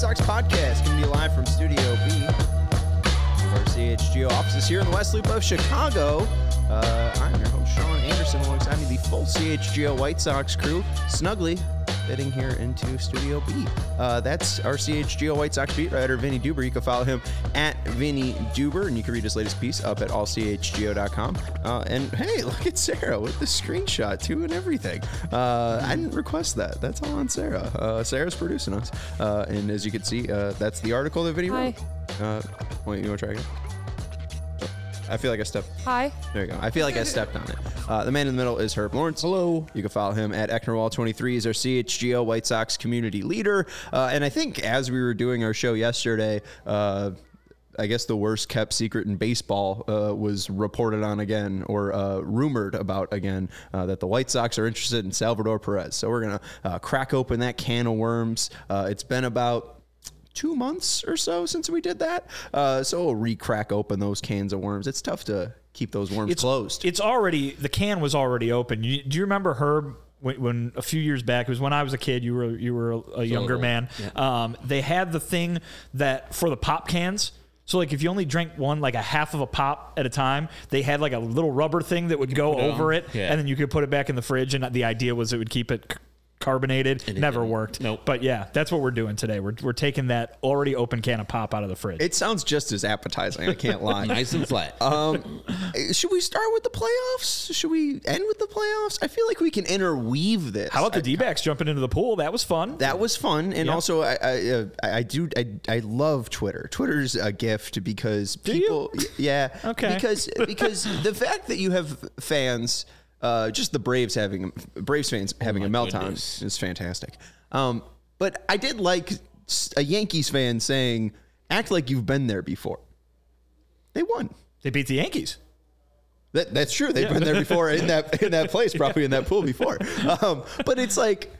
Sox podcast. Coming to you live from Studio B. Our CHGO offices here in the West Loop of Chicago. Uh, I'm your host, Sean Anderson, alongside me, the full CHGO White Sox crew, snugly fitting here into Studio B. Uh, that's our CHGO White Sox beat writer, Vinnie Duber. You can follow him at Vinnie Duber, and you can read his latest piece up at allchgo.com. Uh, and hey, look at Sarah with the screenshot too and everything. Uh, I didn't request that. That's all on Sarah. Uh, Sarah's producing us. Uh, and as you can see, uh, that's the article that Vinnie Hi. wrote. Uh, wait, you want to try again? I feel like I stepped. Hi. There you go. I feel like I stepped on it. Uh, the man in the middle is Herb Lawrence. Hello. You can follow him at Ecknerwall23. He's our CHGO White Sox community leader. Uh, and I think as we were doing our show yesterday, uh, I guess the worst kept secret in baseball uh, was reported on again or uh, rumored about again uh, that the White Sox are interested in Salvador Perez. So we're going to uh, crack open that can of worms. Uh, it's been about two months or so since we did that. Uh, so we'll re-crack open those cans of worms. It's tough to keep those worms it's closed. It's already the can was already open. You, do you remember Herb? When, when a few years back, it was when I was a kid. You were you were a, a younger man. Um, they had the thing that for the pop cans. So like if you only drank one like a half of a pop at a time, they had like a little rubber thing that would go over it, Yeah. and then you could put it back in the fridge. And the idea was it would keep it c- carbonated. it Never didn't. worked. Nope. But yeah, that's what we're doing today. We're we're taking that already open can of pop out of the fridge. it sounds just as appetizing. I can't lie. nice and flat. Um, should we start with the playoffs? Should we end with the playoffs? I feel like we can interweave this. How about the I- D backs jumping into the pool? That was fun. That was fun, and Yeah. also I I, uh, I do I, I love Twitter. Twitter's a gift because you? people, y- yeah, Okay. because because the fact that you have fans, uh, just the Braves having Braves fans having a my meltdown is fantastic. Um, but I did like a Yankees fan saying, "Act like you've been there before." They won. they beat the Yankees. That, that's true. They've been there before in that in that place, probably in that pool before. Um, but it's like,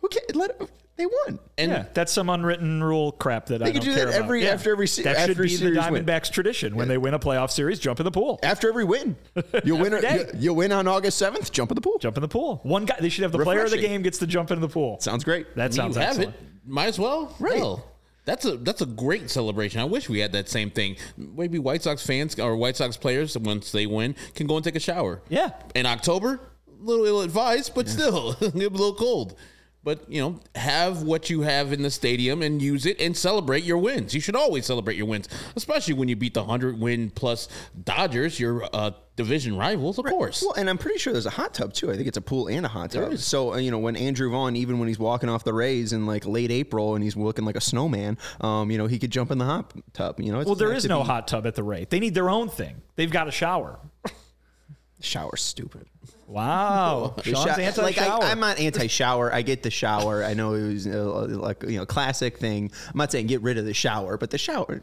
who can let they won. and yeah, that's some unwritten rule crap that I They could don't do care that about. every- Yeah. after every se- That after should be the series win. Diamondbacks tradition. When they win a playoff series, jump in the pool. After every win, you'll win. You- You'll win on August seventh. Jump in the pool. Jump in the pool. One guy. They should have the player of the game gets to jump into the pool. Sounds great. That you sounds have it. Might as well. Right. Hell, that's a that's a great celebration. I wish we had that same thing. Maybe White Sox fans or White Sox players, once they win, can go and take a shower. Yeah. In October, a little ill advised, but still, a little cold. But you know, have what you have in the stadium and use it and celebrate your wins. You should always celebrate your wins, especially when you beat the hundred win plus Dodgers, your uh, division rivals, of course. Well, and I'm pretty sure there's a hot tub too. I think it's a pool and a hot tub. So uh, you know, when Andrew Vaughn, even when he's walking off the Rays in like late April and he's looking like a snowman, um, you know, he could jump in the hot tub. You know, it's Well, there meant is no be- hot tub at the rate. They need their own thing. They've got a shower. shower. Stupid. Wow. Sean's sho- anti-shower. Like I, I'm not anti-shower. I get the shower. I know it was uh, like you know classic thing. I'm not saying get rid of the shower, but the shower.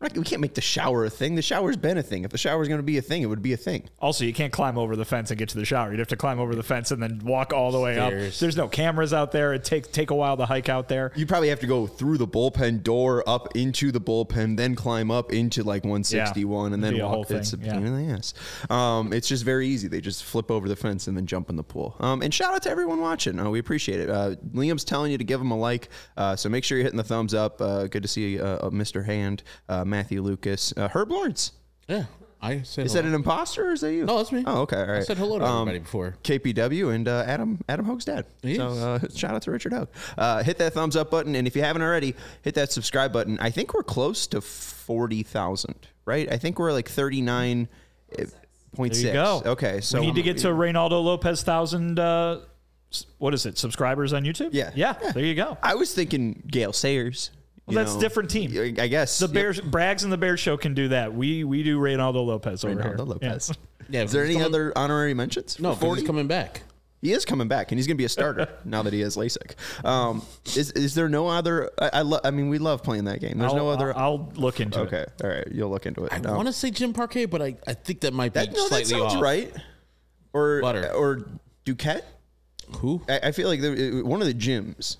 Not- We can't make the shower a thing. The shower's been a thing. If the shower's going to be a thing, it would be a thing. Also, you can't climb over the fence and get to the shower. You'd have to climb over the fence and then walk all the way up. There's no cameras out there. It take take a while to hike out there. You probably have to go through the bullpen door, up into the bullpen, then climb up into like 161, and then walk. It's a pain in the ass. Um, it's just very easy. They just flip over the fence and then jump in the pool. Um, and shout out to everyone watching. Uh, we appreciate it. Uh, Liam's telling you to give him a like, uh, so make sure you're hitting the thumbs up. Uh, good to see uh, uh, Mr. Hand, uh, Matthew Lucas, uh, Herb Lawrence. Yeah. I said Is that an imposter or is that you? No, that's me. Oh, okay. All right. I said hello to Um, everybody before. KPW and uh, Adam Adam Hogue's dad. He so uh, shout out to Richard Hogue. Uh, hit that thumbs up button, and if you haven't already, hit that subscribe button. I think we're close to forty thousand, right? I think we're like thirty nine point six. There you go. Okay, so we need to I'm- get to Reynaldo Lopez thousand. Uh, what is it? Subscribers on YouTube? Yeah. yeah. Yeah. There you go. I was thinking Gale Sayers. You Well, that's know. different team. I I guess The Yep. Bears, Brags, and the Bears Show can do that. We we do Reynaldo Lopez over here. Reynaldo Lopez. Yeah, Is there any coming- other honorary mentions? No, for 'cause 40? he's coming back. He is coming back, and he's going to be a starter now that he has LASIK. Um, is is there no other? I I, lo- I mean, we love playing that game. There's I'll, no other. I'll, I'll look into it. okay, all right, you'll look into it. I Um, want to say Jim Parque, but I, I think that might be that, no, that slightly sounds off. right. Or Butter. or Duquette. Who? I, I feel like there, one of the gyms,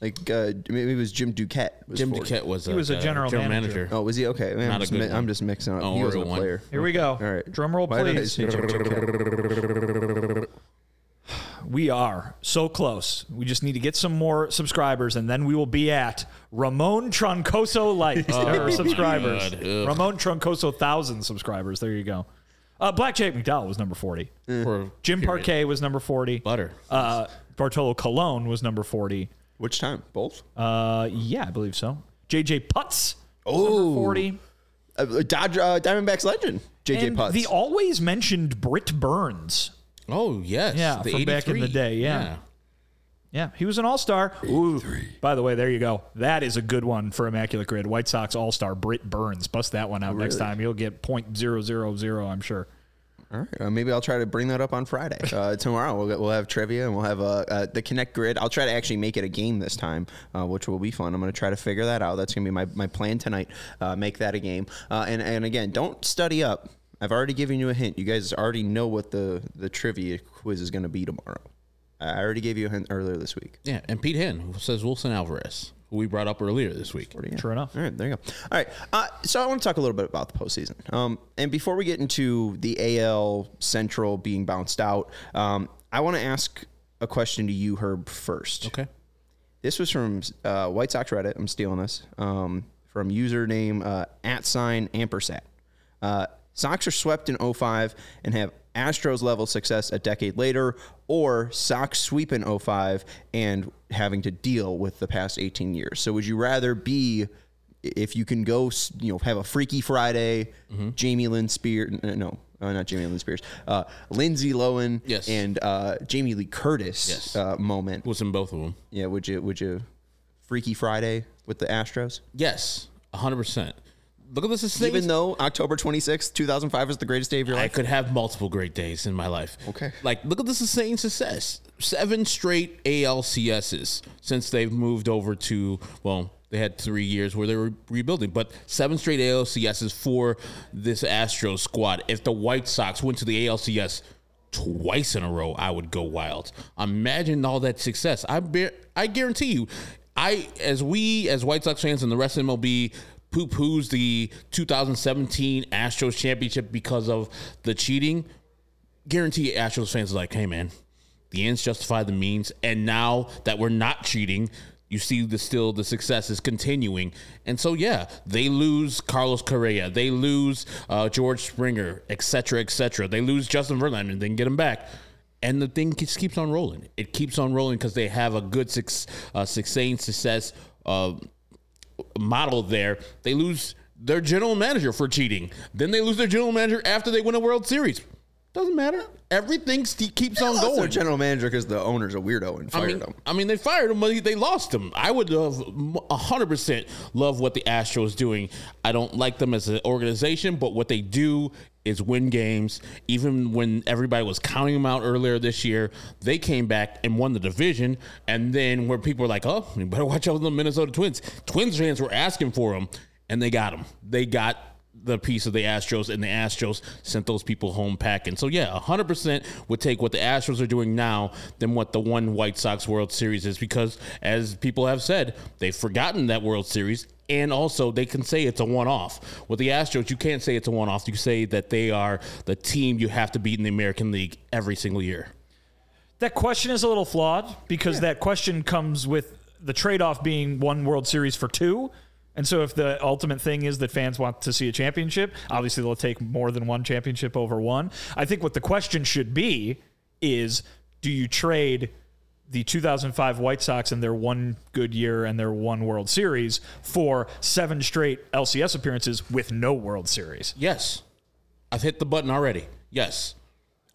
like uh, maybe it was Jim Duquette. Was Jim 40. Duquette was He was a general manager. Oh, was he okay? Man, Not I'm, a just, good mi- I'm just mixing up. Oh, he wasn't a a one. player. Here we go. All right. Drum roll, Why please. Jim We are so close. We just need to get some more subscribers, and then we will be at Ramon Troncoso likes or subscribers. Ramon Troncoso thousand subscribers. There you go. Uh, Black Jack McDowell was number forty. For Jim period. Parque was number forty. Butter. Uh, Bartolo Colon was number forty. Which time? Both. Uh, yeah, I believe so. JJ Putz. Oh. number forty. Uh, Dodge uh, Diamondbacks legend JJ and Putz. the always mentioned Britt Burns. Oh yes, Yeah, the from back in the day, yeah. Yeah, he was an all star. Ooh, by the way, there you go. That is a good one for Immaculate Grid. White Sox all star Britt Burns. Bust that one out next Really? time. You'll get point zero zero zero. I'm sure. All right, uh, maybe I'll try to bring that up on Friday. Uh, tomorrow we'll get, we'll have trivia and we'll have uh, uh, the Connect Grid. I'll try to actually make it a game this time, uh, which will be fun. I'm going to try to figure that out. That's going to be my, my plan tonight. Uh, make that a game. Uh, and and again, don't study up. I've already given you a hint. You guys already know what the the trivia quiz is going to be tomorrow. I already gave you a hint earlier this week. Yeah, and Pete who says Wilson Alvarez, who we brought up earlier this week. Sure enough. All right, there you go. All right, uh, so I want to talk a little bit about the postseason. Um, and before we get into the AL Central being bounced out, um, I want to ask a question to you, Herb, first. Okay. This was from uh, White Sox Reddit. I'm stealing this um, from username uh, at sign ampersat. Uh, Sox are swept in 05 and have Astros level success a decade later, or Sox sweep in 05 and having to deal with the past 18 years. So would you rather be, if you can go, you know, have a Freaky Friday, Jamie Lynn Spears, no, uh, not Jamie Lynn Spears, uh, Lindsay Lohan, Yes. and uh, Jamie Lee Curtis Yes. uh, moment? Was in both of them. Yeah, would you would you Freaky Friday with the Astros? Yes, hundred percent. Look at this. thing. Even though October 26th, 2005 is the greatest day of your life. I could have multiple great days in my life. Okay. Like, look at this insane success. Seven straight ALCSs since they've moved over to, well, they had three years where they were rebuilding, but seven straight ALCSs for this Astros squad. If the White Sox went to the ALCS twice in a row, I would go wild. Imagine all that success. I bear, I guarantee you, I as we as White Sox fans and the rest of MLB poo poos the 2017 Astros championship because of the cheating. Guarantee Astros fans are like, hey man, the ends justify the means, and now that we're not cheating. You see the still the success is continuing, and so yeah, they lose Carlos Correa, they lose uh, George Springer, etc., etc. They lose Justin Verlander, and then get him back and the thing just keeps on rolling. It keeps on rolling because they have a good uh, sustained success uh, model there. They lose their general manager for cheating. Then they lose their general manager after they win a World Series. Doesn't matter. Everything st- keeps on their going. general manager because the owner's a weirdo and I fired mean, him. I mean, they fired him, but they lost him. I would have hundred percent love what the Astros doing. I don't like them as an organization, but what they do is win games. Even when everybody was counting them out earlier this year, they came back and won the division. And then where people were like, "Oh, you better watch out for the Minnesota Twins." Twins fans were asking for them, and they got them. They got the piece of the Astros, and the Astros sent those people home packing. So yeah, hundred percent would take what the Astros are doing now than what the one White Sox World Series is, because as people have said, they've forgotten that World Series. And also, they can say it's a one-off. With the Astros, you can't say it's a one-off. You say that they are the team you have to beat in the American League every single year. That question is a little flawed because that question comes with the trade off being one World Series for two. And so, if the ultimate thing is that fans want to see a championship, obviously they'll take more than one championship over one. I think what the question should be is do you trade the 2005 White Sox and their one good year and their one World Series for seven straight LCS appearances with no World Series? Yes. I've hit the button already. Yes.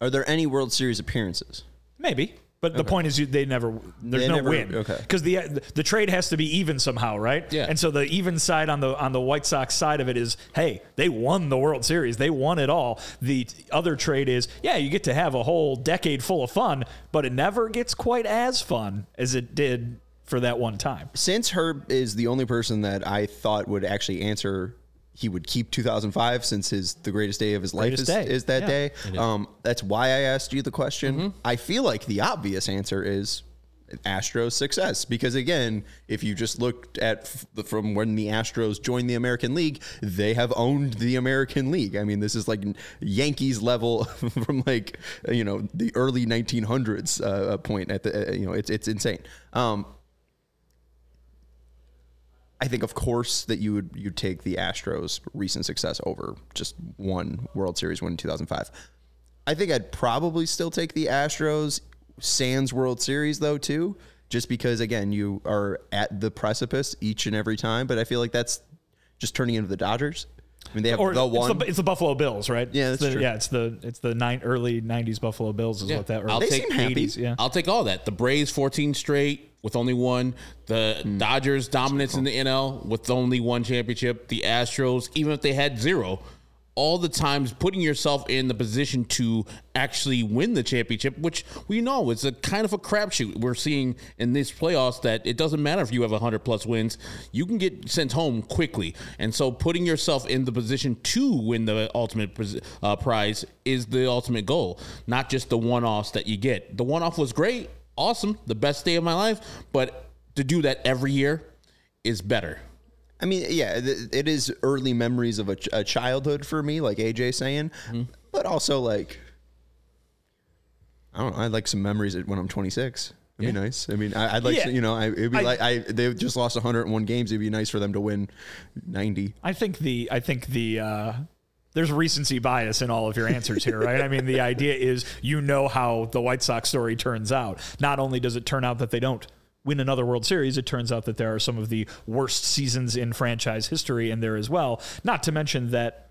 Are there any World Series appearances? Maybe. But the point is, you, they never. There's They no never- win. okay. Because the uh, the trade has to be even somehow, right? Yeah. And so the even side on the on the White Sox side of it is, hey, they won the World Series. They won it all. The other trade is, yeah, you get to have a whole decade full of fun, but it never gets quite as fun as it did for that one time. Since Herb is the only person that I thought would actually answer, he would keep 2005 since his the greatest day of his life is, day. is that Yeah. day. Um, that's why I asked you the question. Mm-hmm. I feel like the obvious answer is Astros success because again, if you just looked at f- the, from when the Astros joined the American League, they have owned the American League. I mean, this is like Yankees level from like you know the early 1900s uh, point at the uh, you know it's it's insane. Um, I think, of course, that you would you take the Astros' recent success over just one World Series win in 2005. I think I'd probably still take the Astros Sands World Series though too, just because again you are at the precipice each and every time. But I feel like that's just turning into the Dodgers. I mean, they have Or the it's one. the, it's the Buffalo Bills, right? Yeah, It's that's the, true. Yeah, it's the it's the nine, early '90s Buffalo Bills is Yeah. what that. I'll They take seem happy. 80s, yeah. I'll take all that. The Braves 14 straight with only one. The Hmm. Dodgers dominance in the NL with only one championship. The Astros, even if they had zero, all the times putting yourself in the position to actually win the championship, which we know is a kind of a crapshoot. We're seeing in this playoffs that it doesn't matter if you have 100 plus wins, you can get sent home quickly. And so putting yourself in the position to win the ultimate uh, prize is the ultimate goal, not just the one offs that you get. The one off was great, awesome, the best day of my life, but to do that every year is better. I mean, yeah, it is early memories of a, ch- a childhood for me, like AJ saying, Mm-hmm. but also like, I don't know. I'd like some memories when I'm 26. It'd be nice. I mean, I, I'd like, Yeah. to, you know, I, it'd be I- like, I they just lost 101 games. It'd be nice for them to win 90. I think the I think the uh, there's recency bias in all of your answers here, right? I mean, the idea is you know how the White Sox story turns out. Not only does it turn out that they don't win another World Series, it turns out that there are some of the worst seasons in franchise history in there as well. Not to mention that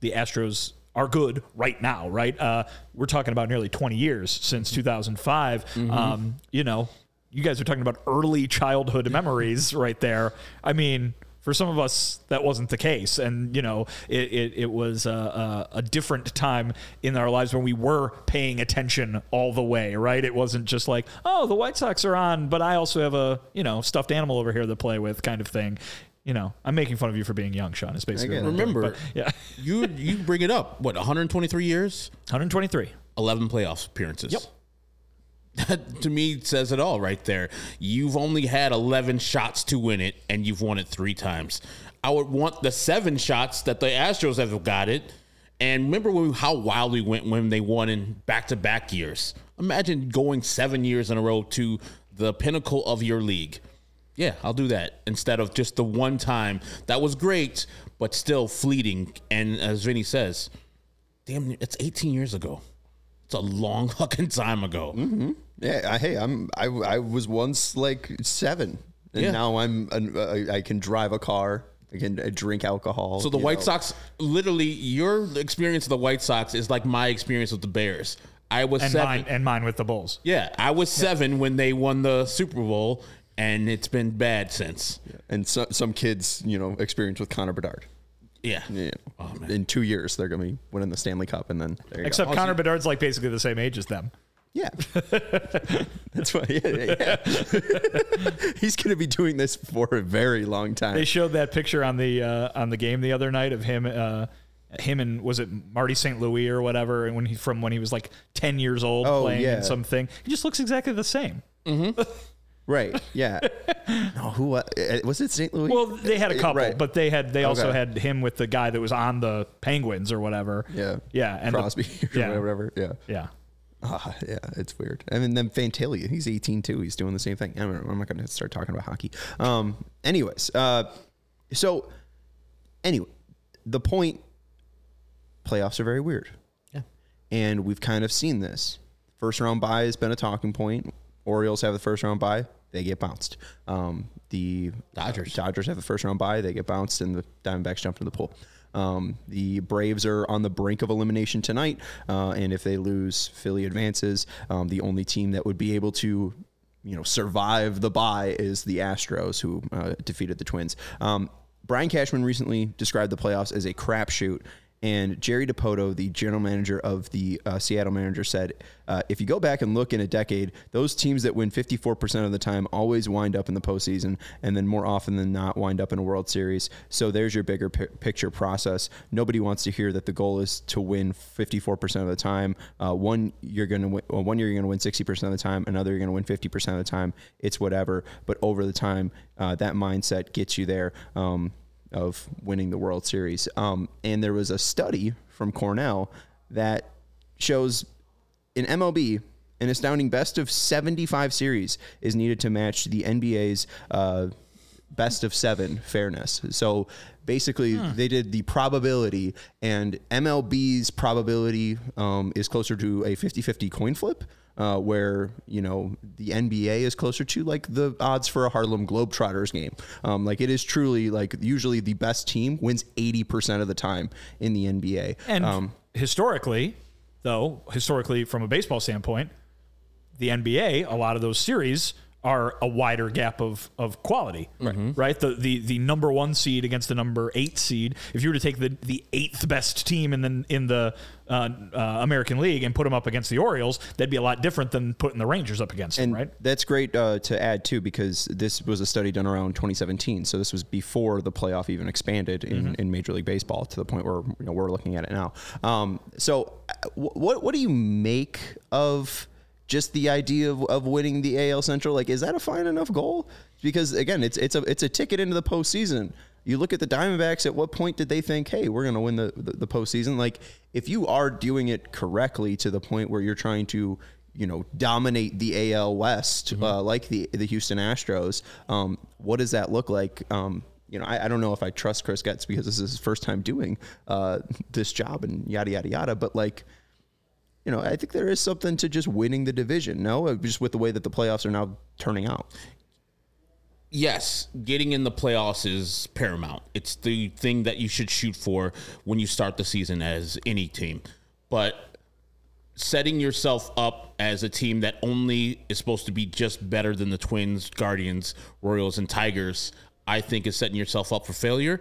the Astros are good right now, right? Uh, we're talking about nearly 20 years since 2005. Um, you know, you guys are talking about early childhood memories right there. I mean, for some of us, that wasn't the case. And, you know, it, it, it was a, a, a different time in our lives when we were paying attention all the way, right? It wasn't just like, oh, the White Sox are on, but I also have a, you know, stuffed animal over here to play with kind of thing. You know, I'm making fun of you for being young, Sean. It's basically get what doing. Remember, But, yeah, you you bring it up. What 123 years, 123. 11 playoff appearances. Yep. That to me says it all right there. You've only had 11 shots to win it, and you've won it three times. I would want the seven shots that the Astros have got it. And remember when, how wild we went when they won in back to back years. Imagine going seven years in a row to the pinnacle of your league. Yeah, I'll do that instead of just the one time. That was great, but still fleeting. And as Vinnie says, damn, it's 18 years ago. It's a long fucking time ago. Mm-hmm. Yeah. I, hey, I'm, I, I was once like seven and Yeah. now I'm, an, uh, I can drive a car. I can uh, drink alcohol. So the you White know. Sox, literally, your experience of the White Sox is like my experience with the Bears. I was And seven. mine, and mine with the Bulls. yeah, I was seven when they won the Super Bowl, and it's been bad since. and so, some kids, you know, experience with Connor Bedard. Yeah. You know, Oh, in two years, they're going to be winning the Stanley Cup, and then there you Except go. Connor Bedard's like basically the same age as them. Yeah, that's why. Yeah, yeah. He's going to be doing this for a very long time. They showed that picture on the uh, on the game the other night of him, uh, him and was it Marty St. Louis or whatever, and when he from when he was like ten years old Oh, playing yeah. in something, he just looks exactly the same. right? Yeah. no, who uh, was it? St. Louis. Well, they had a couple, Right. but they had they also Okay. had him with the guy that was on the Penguins or whatever. yeah, yeah, and the- Crosby or yeah. whatever. Yeah. yeah. Ah, yeah, it's weird. I mean, then Fantilli, he's 18 too. He's doing the same thing. I I'm not going to start talking about hockey. Um, anyways, uh, so anyway, the point playoffs are very weird. Yeah. And we've kind of seen this. First round bye has been a talking point. Orioles have the first round bye, they get bounced. Um, the Dodgers. Dodgers have the first round bye, they get bounced, and the Diamondbacks jump into the pool. Um, the Braves are on the brink of elimination tonight, uh, and if they lose, Philly advances. Um, the only team that would be able to, you know, survive the bye is the Astros, who uh, defeated the Twins. Um, Brian Cashman recently described the playoffs as a crapshoot. And Jerry Dipoto, the general manager of the uh, Seattle manager, said, uh, if you go back and look in a decade, those teams that win 54% of the time always wind up in the postseason, and then more often than not wind up in a World Series. So there's your bigger pi- picture process. Nobody wants to hear that the goal is to win 54% of the time. Uh, one you're going to win, one year you're going to win 60% of the time, another you're going to win 50% of the time. It's whatever, but over the time, uh, that mindset gets you there. Um, of winning the World Series. Um, and there was a study from Cornell that shows in MLB, an astounding best of 75 series is needed to match the NBA's uh, best of seven fairness. So basically, they did the probability, and MLB's probability um, is closer to a 50 50 coin flip. Uh, where you know the NBA is closer to like the odds for a Harlem Globetrotters game. Um, like it is truly like usually the best team wins eighty percent of the time in the NBA. And um, historically, though, historically from a baseball standpoint, the NBA, a lot of those series are a wider gap of of quality, right? The the the number one seed against the number eight seed. If you were to take the the eighth best team in the in the uh, uh, American League and put them up against the Orioles, that'd be a lot different than putting the Rangers up against them, right? that's great uh, to add too because this was a study done around 2017 so this was before the playoff even expanded in, in major league baseball to the point where you know, we're looking at it now um, so uh, wh- what, what do you make of just the idea of, of winning the AL Central like is that a fine enough goal because again it's it's a it's a ticket into the postseason you look at the Diamondbacks. At what point did they think, "Hey, we're going to win the, the the postseason"? Like, if you are doing it correctly to the point where you're trying to, you know, dominate the AL West, uh, like the the Houston Astros, um, what does that look like? Um, you know, I, I don't know if I trust Chris Getz because this is his first time doing uh, this job and yada yada yada. But like, you know, I think there is something to just winning the division. No, Uh, just with the way that the playoffs are now turning out. yes, getting in the playoffs is paramount. It's the thing that you should shoot for when you start the season as any team. But setting yourself up as a team that only is supposed to be just better than the Twins, Guardians, Royals, and Tigers, I think is setting yourself up for failure.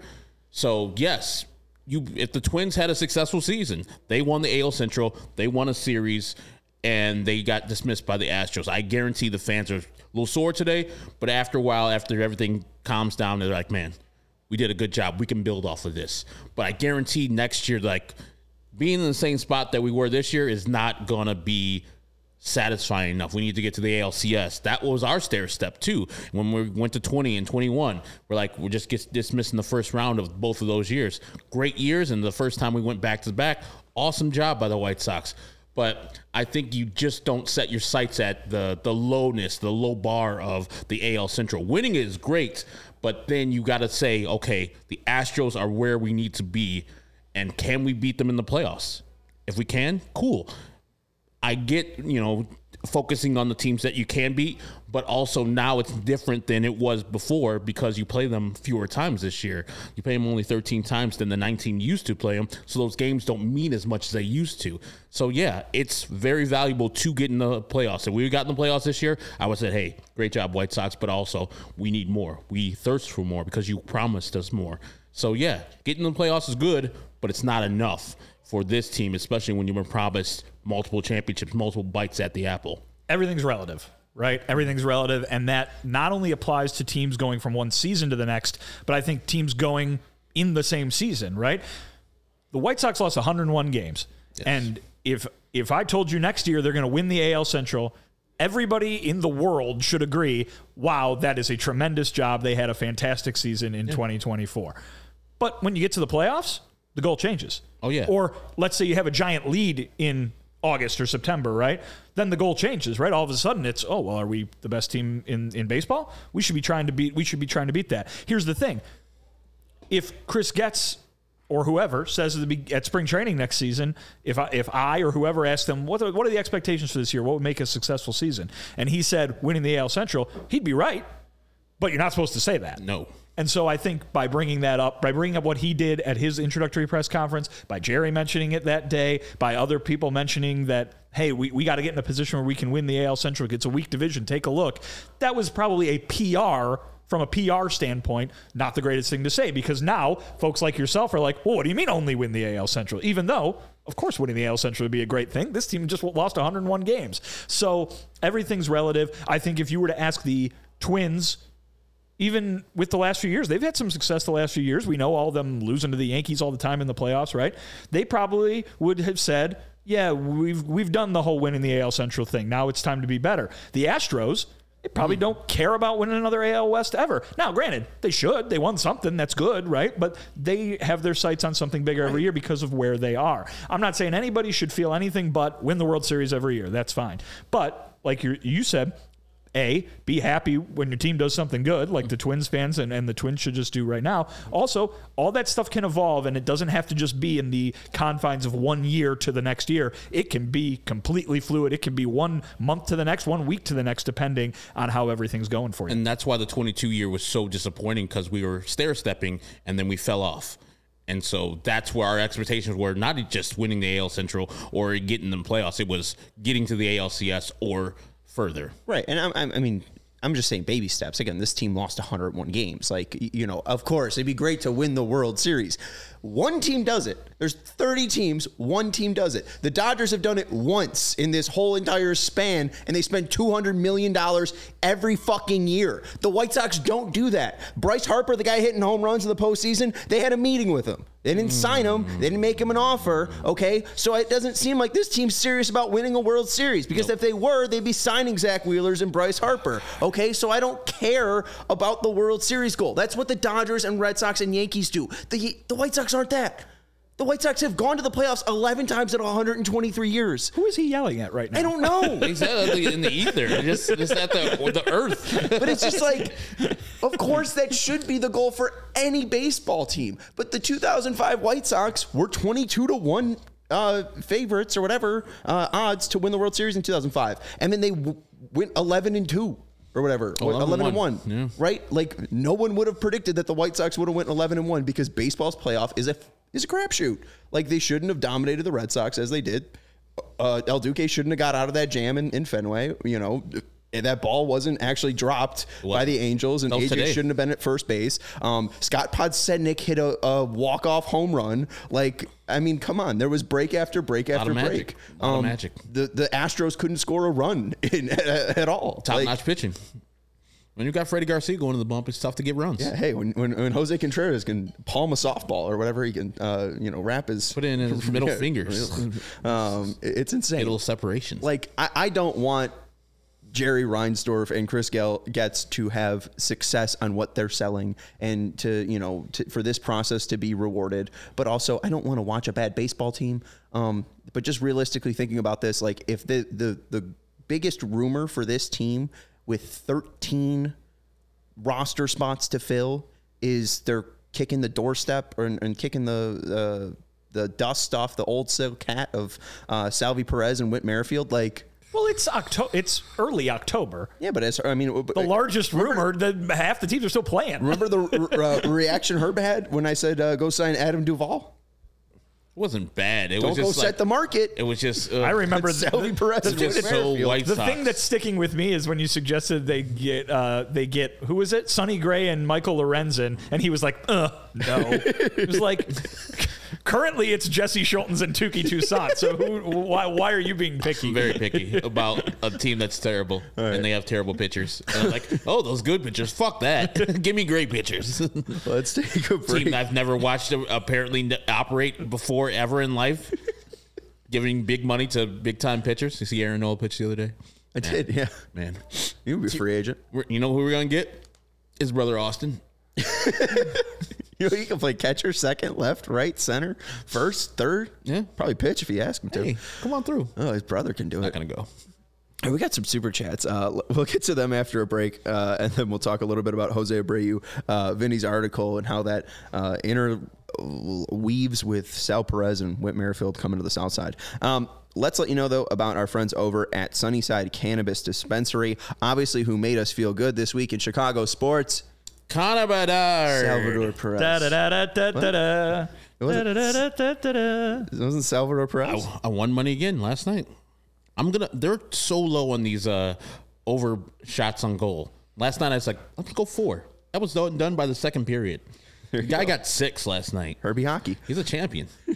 So, yes, you if the Twins had a successful season, they won the AL Central, they won a series, and they got dismissed by the Astros. I guarantee the fans are a little sore today, but after a while, after everything calms down, they're like, man, we did a good job. We can build off of this. But I guarantee next year, like being in the same spot that we were this year is not gonna be satisfying enough. We need to get to the ALCS. That was our stair step too. When we went to 20 and 21, we're like, we're just get dismissed in the first round of both of those years. Great years, and the first time we went back to back, awesome job by the White Sox. But I think you just don't set your sights at the the lowness, the low bar of the AL Central. Winning is great, but then you got to say, okay, the Astros are where we need to be, and can we beat them in the playoffs? If we can, cool. I get, you know, focusing on the teams that you can beat, but also now it's different than it was before because you play them fewer times this year. You play them only 13 times than the 19 used to play them, so those games don't mean as much as they used to. So yeah, it's very valuable to get in the playoffs. If we got in the playoffs this year, I would say, hey, great job, White Sox, but also we need more. We thirst for more because you promised us more. So yeah, getting in the playoffs is good, but it's not enough for this team, especially when you've been promised multiple championships, multiple bites at the apple. everything's relative, right? Everything's relative, and that not only applies to teams going from one season to the next, but I think teams going in the same season, right? The White Sox lost 101 games, and if if I told you next year they're going to win the AL Central. Everybody in the world should agree, wow, that is a tremendous job. They had a fantastic season in 2024. But when you get to the playoffs, the goal changes. Oh, yeah. Or let's say you have a giant lead in August or September, right? Then the goal changes, right? All of a sudden it's, oh, well, are we the best team in, in baseball? We should be trying to beat we should be trying to beat that. Here's the thing. if Chris Getz or whoever says at, spring training next season, if I, if I or whoever asked them what are, what are the expectations for this year, what would make a successful season, and he said winning the AL Central, he'd be right. But you're not supposed to say that. No. And so I think by bringing that up, by bringing up what he did at his introductory press conference, by Jerry mentioning it that day, by other people mentioning that, hey, we, we got to get in a position where we can win the AL Central. It's a weak division. Take a look. That was probably a PR from a PR standpoint, not the greatest thing to say because now folks like yourself are like, well, what do you mean only win the AL Central? Even though, of course, winning the AL Central would be a great thing. This team just lost 101 games. So everything's relative. I think if you were to ask the Twins, even with the last few years, they've had some success the last few years. We know all of them losing to the Yankees all the time in the playoffs, right? They probably would have said, yeah, we've we've done the whole winning the AL Central thing. Now it's time to be better. The Astros, they probably hmm. don't care about winning another AL West ever. Now, granted, they should. They won something. That's good, right? But they have their sights on something bigger every year because of where they are. I'm not saying anybody should feel anything but win the World Series every year. That's fine. But like you said, a, be happy when your team does something good, like the Twins fans and, and the Twins should just do right now. Also, all that stuff can evolve and it doesn't have to just be in the confines of one year to the next year. It can be completely fluid. It can be one month to the next, one week to the next, depending on how everything's going for you. And that's why the 22 year was so disappointing because we were stair stepping and then we fell off. And so that's where our expectations were not just winning the AL Central or getting them playoffs. It was getting to the ALCS or further. Right. And I'm, I mean, I'm just saying baby steps. Again, this team lost 101 games. Like, you know, of course, it'd be great to win the World Series. One team does it. There's 30 teams, one team does it. The Dodgers have done it once in this whole entire span, and they spend $200 million every fucking year. The White Sox don't do that. Bryce Harper, the guy hitting home runs in the postseason, they had a meeting with him. They didn't sign him. They didn't make him an offer. Okay, so it doesn't seem like this team's serious about winning a World Series because if they were, they'd be signing Zach Wheelers and Bryce Harper. Okay, so I don't care about the World Series goal. That's what the Dodgers and Red Sox and Yankees do. The the White Sox aren't that. The White Sox have gone to the playoffs 11 times in 123 years. Who is he yelling at right now? I don't know. He said that in the ether, just, just at the, the earth. But it's just like, of course, that should be the goal for any baseball team. But the 2005 White Sox were 22 to 1 uh, favorites or whatever uh, odds to win the World Series in 2005. And then they w- went 11 and 2 or whatever. 11 and 11 and 1. one. Yeah. Right? Like, no one would have predicted that the White Sox would have went 11 and 1 because baseball's playoff is a, is a crapshoot. Like, they shouldn't have dominated the Red Sox as they did. Uh, El Duque shouldn't have got out of that jam in, in Fenway. You know, that ball wasn't actually dropped Well, by the Angels, and AJ today. shouldn't have been at first base. Um, Scott Podsednik hit a, a walk off home run. Like, I mean, come on, there was break after break Lot after break. Um, magic. The the Astros couldn't score a run in, at, at all. Top Like, notch pitching. When you got Freddie Garcia going to the bump, it's tough to get runs. Yeah, hey, when, when, when Jose Contreras can palm a softball or whatever he can, uh, you know, wrap his Put in his middle fingers. Um, it's insane. Little separation. like I, I don't want Jerry Reinsdorf and Chris Gell gets to have success on what they're selling and to you know to, for this process to be rewarded. But also, I don't want to watch a bad baseball team. Um, but just realistically thinking about this, like if the the the biggest rumor for this team with 13 roster spots to fill is they're kicking the doorstep or, and kicking the uh, the dust off the old silk cat of uh, Salvi Perez and Whit Merrifield. Like, Well, it's October. It's early October. yeah, but it's, I mean, The largest rumor that half the teams are still playing. remember the uh, reaction Herb had when I said uh, go sign Adam Duvall? it wasn't bad. It Don't was go just set like, the market. It was just. Uh, I remember But the, Salvi the, Perez the and thing that- so White the thing that's sticking with me is when you suggested they get uh, they get who was it Sonny Gray and Michael Lorenzen and he was like uh no it was like currently it's Jesse Scholtens and Touki Toussaint so who why why are you being picky very picky about a team that's terrible and they have terrible pitchers. And I'm like, oh, those good pitchers. Fuck that. Give me great pitchers. Let's take a break. team I've never watched apparently operate before ever in life. Giving big money to big time pitchers. You see Aaron Nola pitch the other day? I did, yeah. Man, You would be a free agent. You know who we're gonna get? His brother Austin. You know, he can play catcher, second, left, right, center, first, third. Yeah. Probably pitch if you ask him to. Hey, come on through. Oh, his brother can do Not it. gonna go. Hey, We got some super chats. Uh, we'll get to them after a break, uh, and then we'll talk a little bit about Jose Abreu, uh, Vinnie's article, and how that uh, interweaves with Sal Perez and Whit Merrifield coming to the South Side. Um, let's let you know though about our friends over at Sunnyside Cannabis Dispensary, obviously who made us feel good this week in Chicago sports. Connor Bedard. Salvador Perez. Da da da da da da da. It wasn't- Da, da, da, da, da, da. It wasn't Salvador Perez. I, I won money again last night. I'm gonna. They're so low on these uh over shots on goal. Last night I was like, let's go four. That was done, done by the second period. The guy got six last night. Herbie Hockey. He's a champion.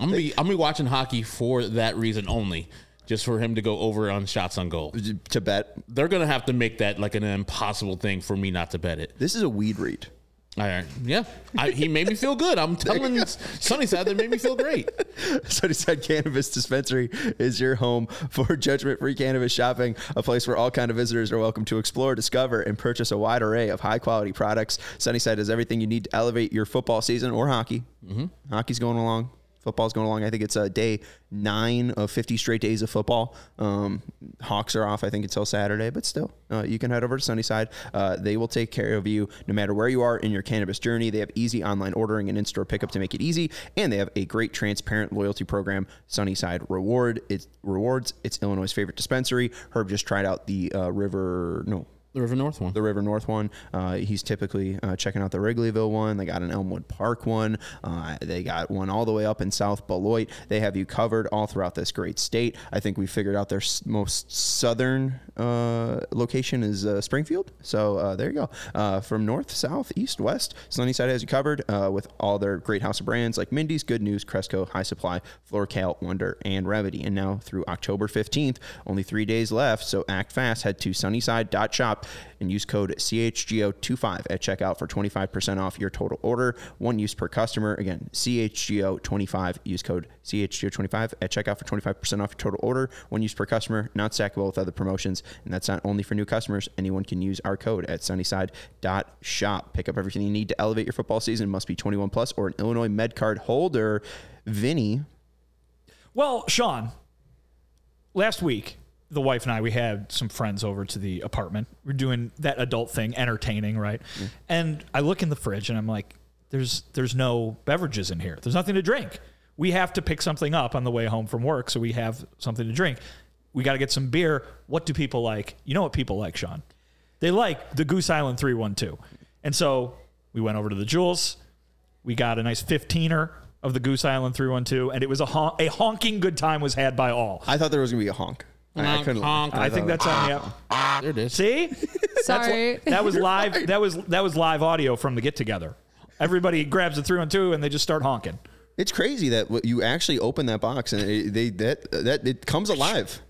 I'm gonna be. I'm gonna be watching hockey for that reason only, just for him to go over on shots on goal. To bet. They're gonna have to make that like an impossible thing for me not to bet it. This is a weed read. All right. Yeah, I, he made me feel good. I'm telling Sunnyside that made me feel great. Sunnyside Cannabis Dispensary is your home for judgment-free cannabis shopping, a place where all kind of visitors are welcome to explore, discover, and purchase a wide array of high-quality products. Sunnyside has everything you need to elevate your football season or hockey. Mm-hmm. Hockey's going along. Football's going along. I think it's a day nine of 50 straight days of football. Um, Hawks are off, I think, until Saturday, but still, uh, you can head over to Sunnyside. Uh, they will take care of you no matter where you are in your cannabis journey. They have easy online ordering and in store pickup to make it easy, and they have a great transparent loyalty program, Sunnyside Reward. It's rewards. It's Illinois' favorite dispensary. Herb just tried out the uh, River, no, The River North one. the River North one. Uh, he's typically uh, checking out the Wrigleyville one. They got an Elmwood Park one. Uh, they got one all the way up in South Beloit. They have you covered all throughout this great state. I think we figured out their most southern uh, location is uh, Springfield. So uh, there you go. From north, south, east, west, Sunnyside has you covered with all their great house of brands like Mindy's, Good News, Cresco, High Supply, FloraCal, Wonder, and Remedi. And now through October 15th, only three days left. So act fast. Head to sunnyside.shop and use code CHGO25 at checkout for 25% off your total order. One use per customer. Again, CHGO25. Use code CHGO25 at checkout for 25% off your total order. One use per customer, not stackable with other promotions. And that's not only for new customers. Anyone can use our code at sunnyside.shop. Pick up everything you need to elevate your football season. Must be 21 plus or an Illinois Med Card holder. Vinnie, Well, Sean, last week, the wife and I, we had some friends over to the apartment. We're doing that adult thing, entertaining, right? Mm-hmm. And I look in the fridge and I'm like, there's there's no beverages in here. There's nothing to drink. We have to pick something up on the way home from work, so we have something to drink. We got to get some beer. What do people like? You know what people like, Sean? They like the Goose Island 312. And so we went over to the Jewels. We got a nice 15er of the Goose Island 312, and it was a, hon- a honking good time was had by all. I thought there was going to be a honk. I, I couldn't. honk. I think that's on the app. There it is. See? Sorry. That was live. That was that was live audio from the get together. Everybody grabs the 312 and they just start honking. It's crazy that you actually open that box and it, they that that it comes alive.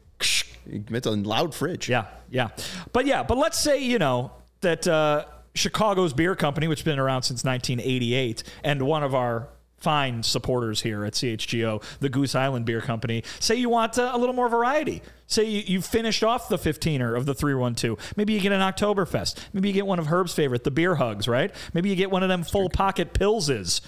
It's a loud fridge. Yeah, yeah. But yeah, but let's say, you know, that uh, Chicago's beer company, which has been around since 1988, and one of our fine supporters here at CHGO, the Goose Island Beer Company, say you want uh, a little more variety. Say you, you finished off the 15er of the 312. Maybe you get an Oktoberfest. Maybe you get one of Herb's favorite, the Beer Hugs, right? Maybe you get one of them full pocket Pilses.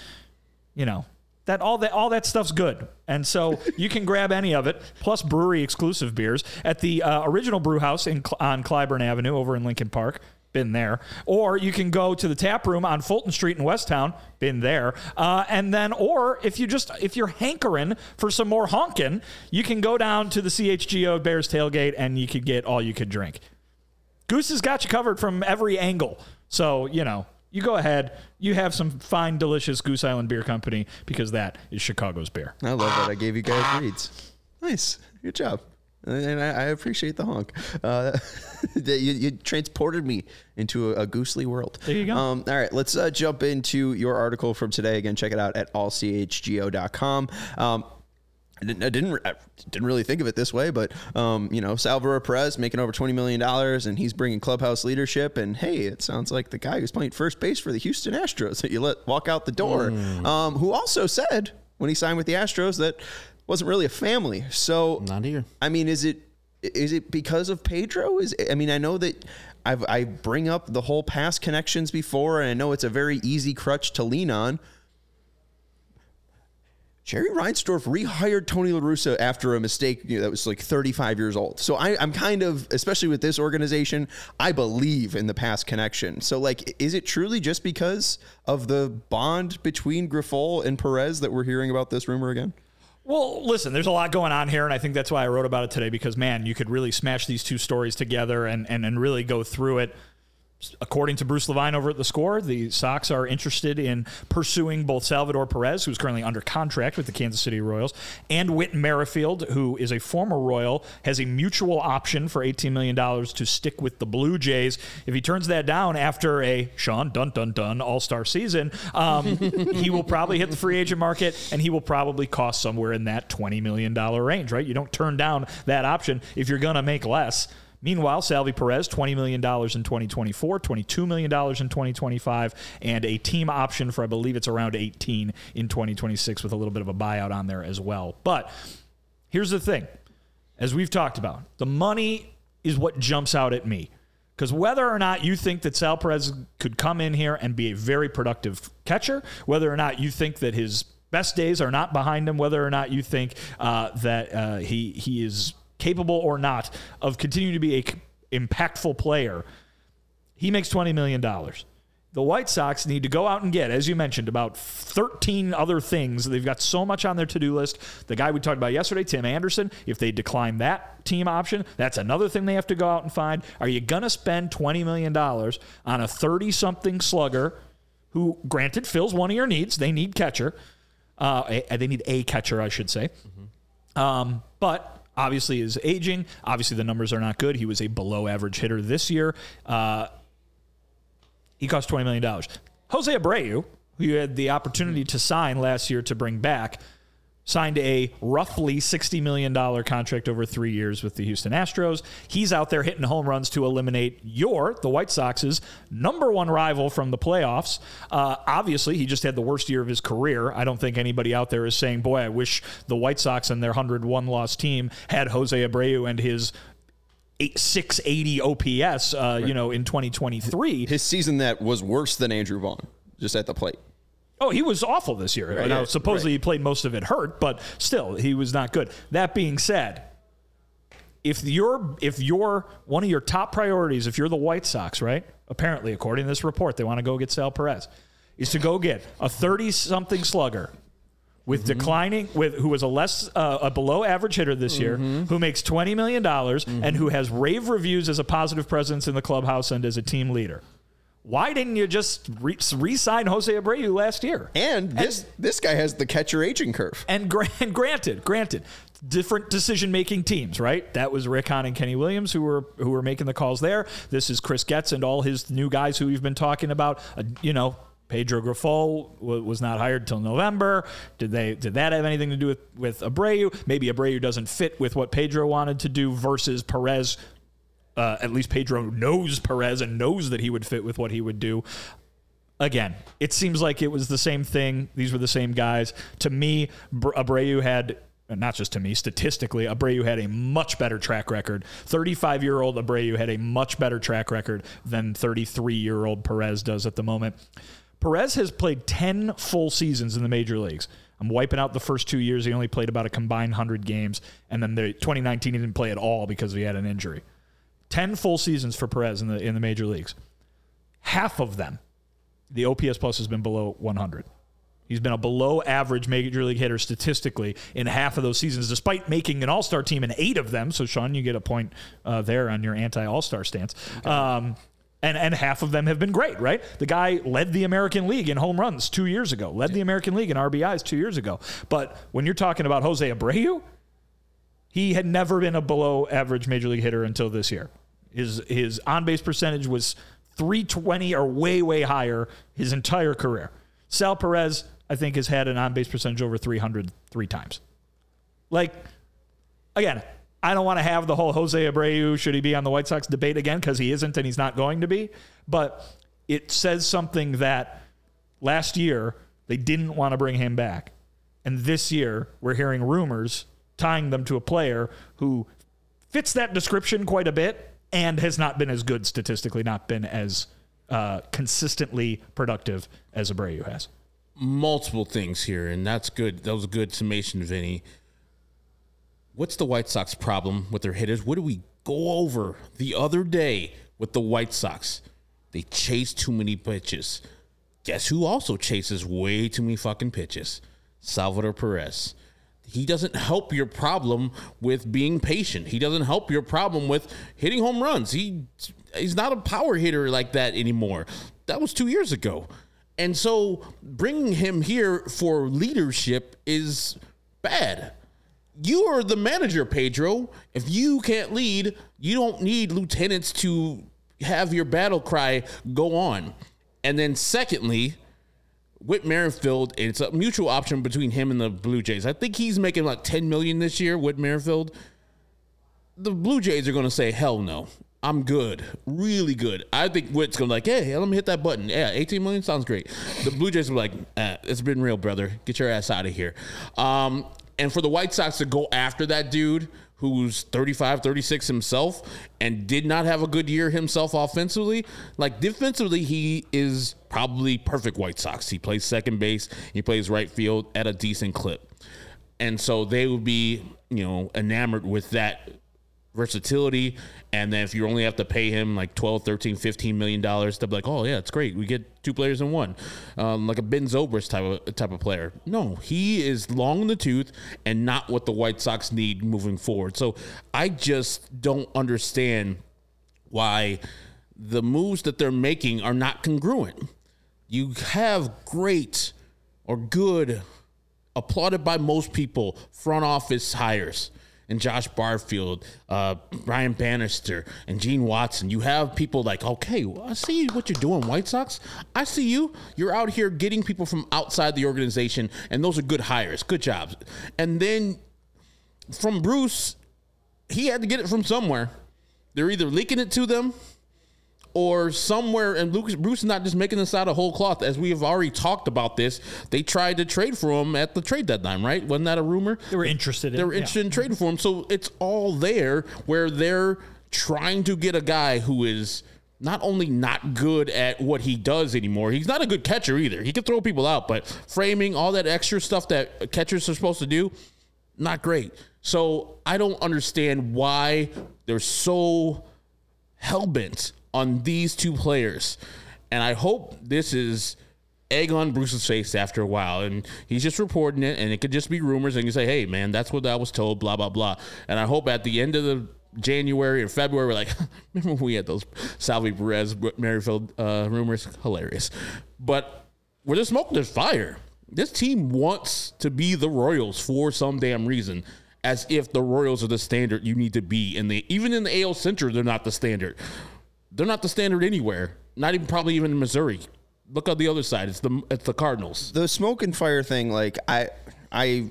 You know, that all that all that stuff's good, and so you can grab any of it, plus brewery exclusive beers at the uh, original brew house in on Clybourn Avenue over in Lincoln Park. Been there, or you can go to the tap room on Fulton Street in Westtown. Been there, uh, and then, or if you just if you're hankering for some more honking, you can go down to the CHGO Bears tailgate and you could get all you could drink. Goose has got you covered from every angle. So, you know, you go ahead. You have some fine, delicious Goose Island Beer Company because that is Chicago's beer. I love that I gave you guys reads. Nice, good job, and I, I appreciate the honk. Uh, that you, you transported me into a, a goosely world. There you go. Um, all right, let's uh, jump into your article from today. Again, check it out at allchgo.com. Um, I didn't, I didn't, I didn't really think of it this way, but um, you know, Salvador Perez making over twenty million dollars, and he's bringing clubhouse leadership. And hey, it sounds like the guy who's playing first base for the Houston Astros that you let walk out the door, um, who also said when he signed with the Astros that wasn't really a family. So Not here. I mean, is it is it because of Pedro? Is I mean, I know that I've, I bring up the whole past connections before, and I know it's a very easy crutch to lean on. Jerry Reinsdorf rehired Tony La Russa after a mistake you know, that was like 35 years old. So I, I'm kind of, especially with this organization, I believe in the past connection. So like, is it truly just because of the bond between Grifol and Perez that we're hearing about this rumor again? Well, listen, there's a lot going on here, and I think that's why I wrote about it today because, man, you could really smash these two stories together and, and, and really go through it According to Bruce Levine over at the score, the Sox are interested in pursuing both Salvador Perez, who's currently under contract with the Kansas City Royals, and Whit Merrifield, who is a former Royal, has a mutual option for $18 million to stick with the Blue Jays. If he turns that down after a Sean dun dun dun All Star season, um, he will probably hit the free agent market and he will probably cost somewhere in that $20 million range, right? You don't turn down that option if you're going to make less. Meanwhile, Salvy Perez, $20 million in 2024, $22 million in 2025, and a team option for, I believe it's around 18 in 2026 with a little bit of a buyout on there as well. But here's the thing as we've talked about, the money is what jumps out at me. Because whether or not you think that Sal Perez could come in here and be a very productive catcher, whether or not you think that his best days are not behind him, whether or not you think uh, that uh, he he is capable or not, of continuing to be a impactful player, he makes $20 million. The White Sox need to go out and get, as you mentioned, about 13 other things. They've got so much on their to do list. The guy we talked about yesterday, Tim Anderson, if they decline that team option, that's another thing they have to go out and find. Are you going to spend $20 million on a 30 something slugger who, granted, fills one of your needs? They need catcher. Uh, they need a catcher, I should say. Mm-hmm. Um, but obviously is aging. Obviously, the numbers are not good. He was a below average hitter this year. Uh, he cost $20 million. Jose Abreu, who you had the opportunity to sign last year to bring back, signed a roughly $60 million contract over three years with the Houston Astros. He's out there hitting home runs to eliminate your, the White Sox's, number one rival from the playoffs. Uh, obviously, he just had the worst year of his career. I don't think anybody out there is saying, boy, I wish the White Sox and their 101 loss team had Jose Abreu and his 680 OPS, uh, right. you know, in 2023. His season that was worse than Andrew Vaughn, just at the plate. Oh, he was awful this year. Right, now, supposedly right. he played most of it hurt, but still, he was not good. That being said, if you're if you're one of your top priorities, if you're the White Sox, right? Apparently, according to this report, they want to go get Sal Perez, is to go get a thirty-something slugger with mm-hmm. declining with who was a less uh, a below average hitter this mm-hmm. year who makes 20 million dollars mm-hmm. and who has rave reviews as a positive presence in the clubhouse and as a team leader why didn't you just re- sign Jose Abreu last year? And this and, this guy has the catcher aging curve. And, gra- and granted, granted, different decision making teams, right? That was Rick Hahn and Kenny Williams who were who were making the calls there. This is Chris Getz and all his new guys who we've been talking about. Uh, you know, Pedro Grifol was not hired until November. Did they? Did that have anything to do with with Abreu? Maybe Abreu doesn't fit with what Pedro wanted to do versus Perez, uh, at least Pedro knows Perez and knows that he would fit with what he would do. Again, it seems like it was the same thing. These were the same guys. To me, Abreu had not just to me, statistically, Abreu had a much better track record. 35 year old Abreu had a much better track record than 33 year old Perez does at the moment. Perez has played 10 full seasons in the major leagues. I'm wiping out the first two years. He only played about a combined 100 games. And then the 2019, he didn't play at all because he had an injury. 10 full seasons for Perez in the in the major leagues. Half of them, the OPS plus has been below 100. He's been a below average major league hitter statistically in half of those seasons, despite making an all star team in eight of them. So, Sean, you get a point uh, there on your anti all star stance. Okay. Um, and, and half of them have been great, right? The guy led the American League in home runs two years ago, led the American League in RBIs two years ago. But when you're talking about Jose Abreu, he had never been a below average major league hitter until this year. His his on base percentage was 320 or way way higher his entire career. Sal Perez, I think, has had an on base percentage over 300 three times. Like, again, I don't want to have the whole Jose Abreu should he be on the White Sox debate again because he isn't and he's not going to be. But it says something that last year they didn't want to bring him back, and this year we're hearing rumors tying them to a player who fits that description quite a bit and has not been as good statistically, not been as uh, consistently productive as Abreu has. multiple things here, and that's good. That was a good summation, Vinnie. What's the White Sox problem with their hitters? What did we go over the other day with the White Sox? They chase too many pitches. Guess who also chases way too many fucking pitches? Salvador Perez. He doesn't help your problem with being patient. He doesn't help your problem with hitting home runs. He he's not a power hitter like that anymore. That was 2 years ago. And so bringing him here for leadership is bad. You are the manager, Pedro. If you can't lead, you don't need lieutenants to have your battle cry go on. And then, secondly, Whit Merrifield, it's a mutual option between him and the Blue Jays. I think he's making like 10 million this year, Whit Merrifield. The Blue Jays are going to say, hell no. I'm good, really good. I think Whit's gonna be like, hey, let me hit that button. Yeah, 18 million sounds great. The Blue Jays be like, eh, it's been real, brother. Get your ass out of here. Um, and for the White Sox to go after that dude who's 35, 36 himself and did not have a good year himself offensively, like defensively, he is probably perfect White Sox. He plays second base, he plays right field at a decent clip. And so they would be, you know, enamored with that versatility. And then if you only have to pay him like 12, 13, 15 million dollars, they'll be like, oh yeah, it's great. We get two players in one. Um, like a Ben Zobrist type of type of player. No, he is long in the tooth and not what the White Sox need moving forward. So I just don't understand why the moves that they're making are not congruent. You have great or good, applauded by most people, front office hires and Josh Barfield, uh, Brian Bannister, and Gene Watson. You have people like, okay, well, I see what you're doing, White Sox. I see you. You're out here getting people from outside the organization, and those are good hires, good jobs. And then from Bruce, he had to get it from somewhere. They're either leaking it to them or somewhere, and Lucas Bruce is not just making this out of whole cloth. As we have already talked about this, they tried to trade for him at the trade deadline, right? Wasn't that a rumor? They were interested in They were interested in trading for him. So it's all there where they're trying to get a guy who is not only not good at what he does anymore, he's not a good catcher either. He can throw people out, but framing, all that extra stuff that catchers are supposed to do, not great. So I don't understand why they're so hell bent on these two players. And I hope this is egg on Bruce's face after a while. And he's just reporting it, and it could just be rumors. And you say, hey, man, that's what I was told, blah, blah, blah. And I hope at the end of the January or February, we're like, remember when we had those Salvy Perez, Merrifield uh, rumors? Hilarious. But where there's smoke, there's fire. This team wants to be the Royals for some damn reason. As if the Royals are the standard you need to be. And the even in the AL Center, they're not the standard. They're not the standard anywhere. Not even probably even in Missouri. Look on the other side. It's the it's the Cardinals. The smoke and fire thing, like I, I,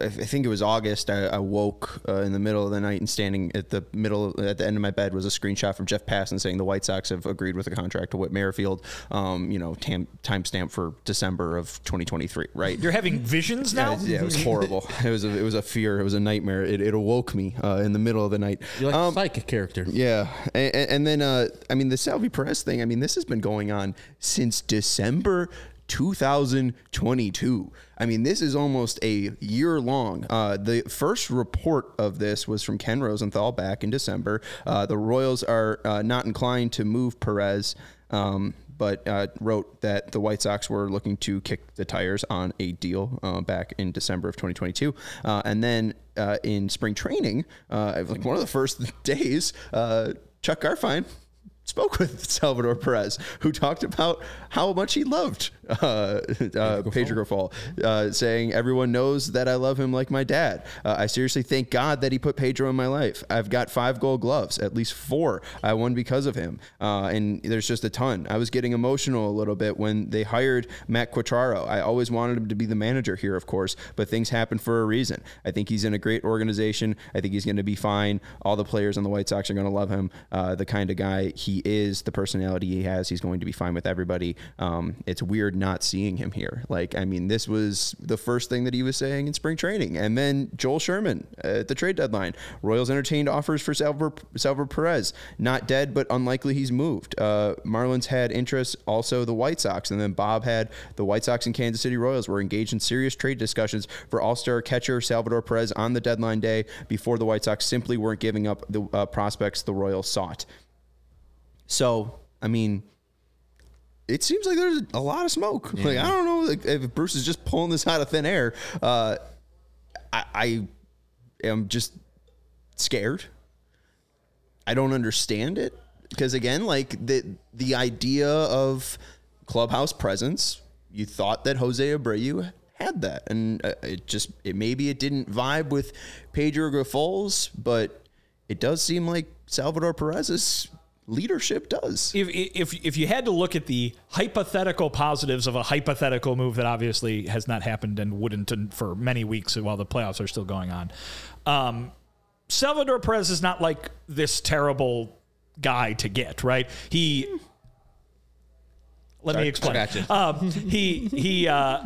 I think it was August. I, I woke uh, in the middle of the night and standing at the middle at the end of my bed was a screenshot from Jeff Passan saying the White Sox have agreed with a contract to Whit Merrifield. Um, you know, tam- timestamp for December of 2023. Right. You're having visions now. Yeah, it was horrible. it was a, it was a fear. It was a nightmare. It, it awoke me uh, in the middle of the night. You're like Um, a psychic character. yeah, and, and then uh, I mean the Salvy Perez thing. I mean this has been going on since December 2022. I mean this is almost a year long. Uh, the first report of this was from Ken Rosenthal back in December. Uh, the Royals are uh, not inclined to move Perez. Um, but uh, wrote that the White Sox were looking to kick the tires on a deal uh, back in December of 2022. Uh, and then uh, in spring training, uh, like one of the first days, uh, Chuck Garfien spoke with Salvador Perez, who talked about how much he loved uh, uh, Pedro Grifol, uh, saying, Everyone knows that I love him like my dad. Uh, I seriously thank God that he put Pedro in my life. I've got five gold gloves, at least four. I won because of him. Uh, and there's just a ton. I was getting emotional a little bit when they hired Matt Quatraro. I always wanted him to be the manager here, of course, but things happen for a reason. I think he's in a great organization. I think he's going to be fine. All the players on the White Sox are going to love him, uh, the kind of guy he he is the personality he has. He's going to be fine with everybody. Um, it's weird not seeing him here. Like, I mean, this was the first thing that he was saying in spring training. And then Joel Sherman at the trade deadline. Royals entertained offers for Salvador, Perez. Not dead, but unlikely he's moved. Uh, Marlins had interest, also the White Sox. And then Bob had the White Sox and Kansas City Royals were engaged in serious trade discussions for All Star catcher Salvador Perez on the deadline day before the White Sox simply weren't giving up the uh, prospects the Royals sought. So, I mean, it seems like there's a lot of smoke. Yeah. Like I don't know like, if Bruce is just pulling this out of thin air. Uh, I, I am just scared. I don't understand it because again, like the the idea of clubhouse presence, you thought that Jose Abreu had that, and uh, it just it maybe it didn't vibe with Pedro Grifol's, but it does seem like Salvador Perez's leadership does. If, if if you had to look at the hypothetical positives of a hypothetical move that obviously has not happened and wouldn't for many weeks while the playoffs are still going on, um, Salvador Perez is not like this terrible guy to get. Right? He. Let Sorry, me explain. Um, he he uh,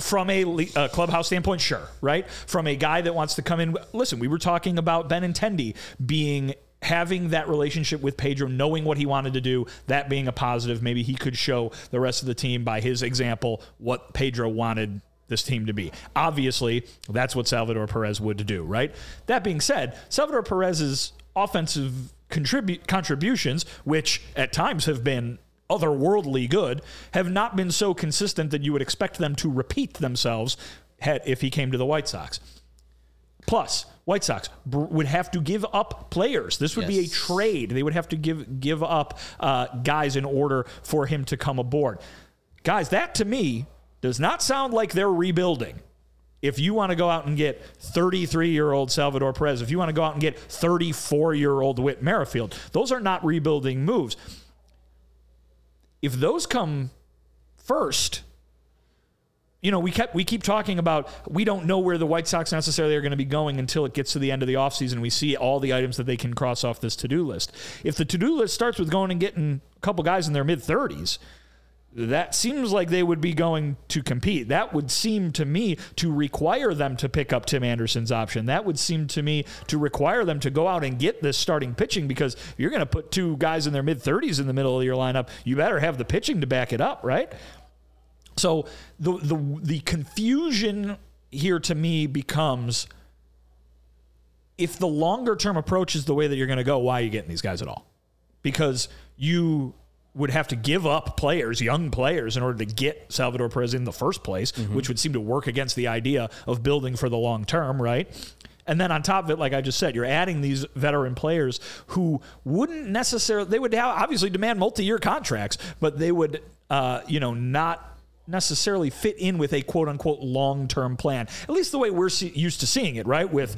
from a, a, clubhouse standpoint, sure, right? From a guy that wants to come in. Listen, we were talking about Ben Benintendi being having that relationship with Pedro, knowing what he wanted to do, that being a positive. Maybe he could show the rest of the team by his example what Pedro wanted this team to be. Obviously, that's what Salvador Perez would do, right? That being said, Salvador Perez's offensive contribute contributions, which at times have been otherworldly good, have not been so consistent that you would expect them to repeat themselves if he came to the White Sox. Plus, White Sox would have to give up players. This would yes. be a trade. They would have to give give up uh, guys in order for him to come aboard. Guys, that to me does not sound like they're rebuilding. If you want to go out and get 33 year old Salvador Perez, if you want to go out and get 34 year old Whit Merrifield, those are not rebuilding moves. If those come first, you know, we kept we keep talking about we don't know where the White Sox necessarily are going to be going until it gets to the end of the offseason. We see all the items that they can cross off this to-do list. If the to-do list starts with going and getting a couple guys in their mid 30s, that seems like they would be going to compete. That would seem to me to require them to pick up Tim Anderson's option. That would seem to me to require them to go out and get this starting pitching because you're going to put two guys in their mid 30s in the middle of your lineup. You better have the pitching to back it up, right? So the the the confusion here to me becomes if the longer term approach is the way that you're going to go, why are you getting these guys at all? Because you would have to give up players, young players, in order to get Salvador Perez in the first place, mm-hmm. which would seem to work against the idea of building for the long term, right? And then on top of it, like I just said, you're adding these veteran players who wouldn't necessarily, they would have, obviously demand multi year contracts, but they would, uh, you know, not necessarily fit in with a quote unquote long term plan. At least the way we're see- used to seeing it, right? With